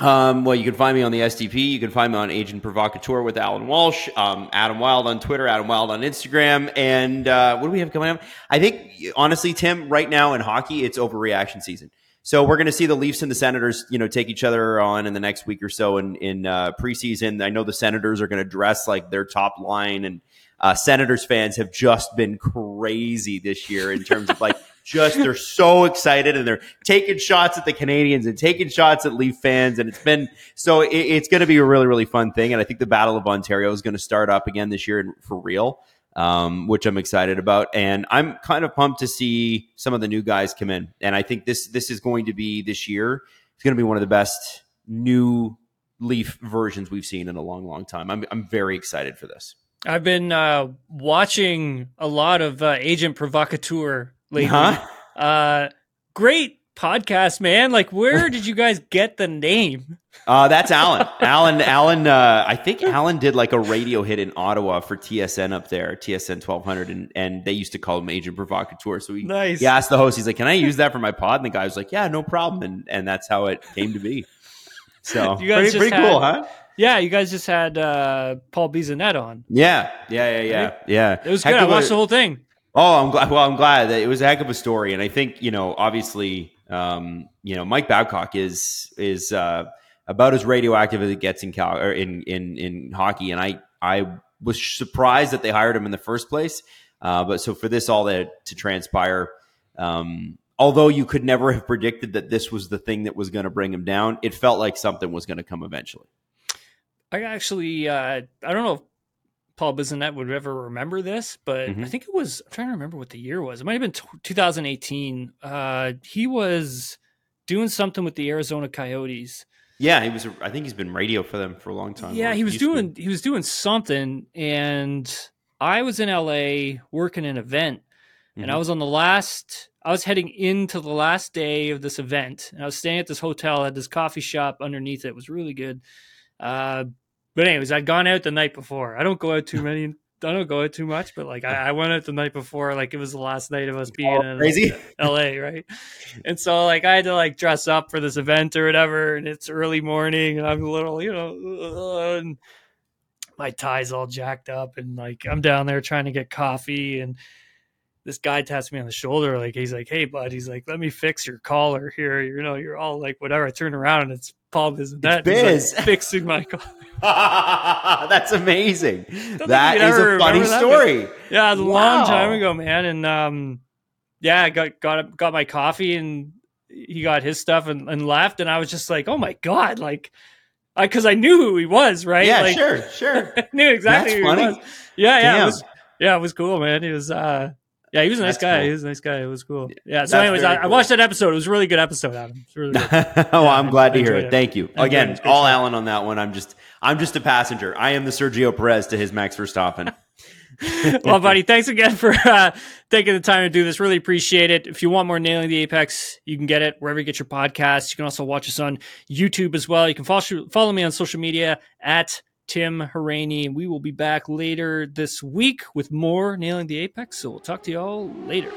Um, well, you can find me on the SDP. You can find me on Agent Provocateur with Alan Walsh, um, Adam Wylde on Twitter, Adam Wylde on Instagram. And uh, what do we have coming up? I think, honestly, Tim, right now in hockey, it's overreaction season. So we're going to see the Leafs and the Senators, you know, take each other on in the next week or so in, in uh, preseason. I know the Senators are going to dress like their top line, and uh, Senators fans have just been crazy this year in terms of like [LAUGHS] just they're so excited and they're taking shots at the Canadiens and taking shots at Leaf fans. And it's been so it, it's going to be a really, really fun thing. And I think the Battle of Ontario is going to start up again this year for real. Um, which I'm excited about, and I'm kind of pumped to see some of the new guys come in. And I think this this is going to be this year. It's going to be one of the best new Leaf versions we've seen in a long, long time. I'm I'm very excited for this. I've been uh, watching a lot of uh, Agent Provocateur lately. Huh? Uh, great podcast, man. Like, where [LAUGHS] did you guys get the name? Uh, that's Alan. [LAUGHS] Alan, Alan, uh, I think Alan did like a radio hit in Ottawa for TSN up there, TSN 1200, and, and they used to call him Agent Provocateur. So he, nice. he asked the host, he's like, Can I use that for my pod? And the guy was like, Yeah, no problem. And, and that's how it came to be. So [LAUGHS] you guys pretty, pretty had, cool, huh? Yeah, you guys just had uh, Paul Bissonnette on. Yeah, yeah, yeah, yeah, yeah. It was Heck good. I watched a, the whole thing. Oh, I'm glad. Well, I'm glad that it was a heck of a story, and I think you know, obviously, um, you know, Mike Babcock is is uh, about as radioactive as it gets in Cal or in in in hockey, and I I was surprised that they hired him in the first place. Uh, but so for this all to, to transpire, um, although you could never have predicted that this was the thing that was going to bring him down, it felt like something was going to come eventually. I actually, uh, I don't know Paul Bissonnette would ever remember this, but mm-hmm. I think it was, I'm trying to remember what the year was. It might have been t- 2018. Uh, he was doing something with the Arizona Coyotes. Yeah, he was. I think he's been radio for them for a long time. Yeah, he was doing. He was doing something, and I was in LA working an event, mm-hmm. and I mm-hmm. was on the last. I was heading into the last day of this event, and I was staying at this hotel at this coffee shop underneath it. it was really good. Uh, but anyways, I'd gone out the night before. I don't go out too many. I don't go out too much, but like I, I, went out the night before, like it was the last night of us being oh, in crazy. LA, right? And so like I had to like dress up for this event or whatever, and it's early morning, and I'm a little, you know, uh, and my tie's all jacked up, and like I'm down there trying to get coffee, and this guy taps me on the shoulder, like he's like, "Hey, bud," he's like, "Let me fix your collar here." You know, you're all like, whatever. I turn around and it's Paul Bissonnette. Biz. Like, [LAUGHS] fixing my collar. [LAUGHS] That's amazing. That is a funny story. Yeah, it was a wow. long time ago, man. And um, yeah, I got got got my coffee, and he got his stuff and, and left, and I was just like, oh my god, like, because I, I, knew who he was, right? Yeah, like, sure, sure. [LAUGHS] I knew exactly That's who funny. he was. Yeah, yeah, it was, yeah, it was cool, man. He was, uh, yeah, he was a nice That's guy. Cool. He was a nice guy. It was cool. Yeah. So, That's anyways, I, cool. I, watched that episode. It was a really good episode, Adam. It's really good. [LAUGHS] oh, yeah, I'm glad to hear it. it. Thank you again. All Alan on that one. I'm just, I'm just a passenger. I am the Sergio Perez to his Max Verstappen. [LAUGHS] [LAUGHS] well, buddy, thanks again for uh, taking the time to do this. Really appreciate it. If you want more Nailing the Apex, you can get it wherever you get your podcasts. You can also watch us on YouTube as well. You can follow, follow me on social media at Tim Hauraney. We will be back later this week with more Nailing the Apex. So we'll talk to you all later.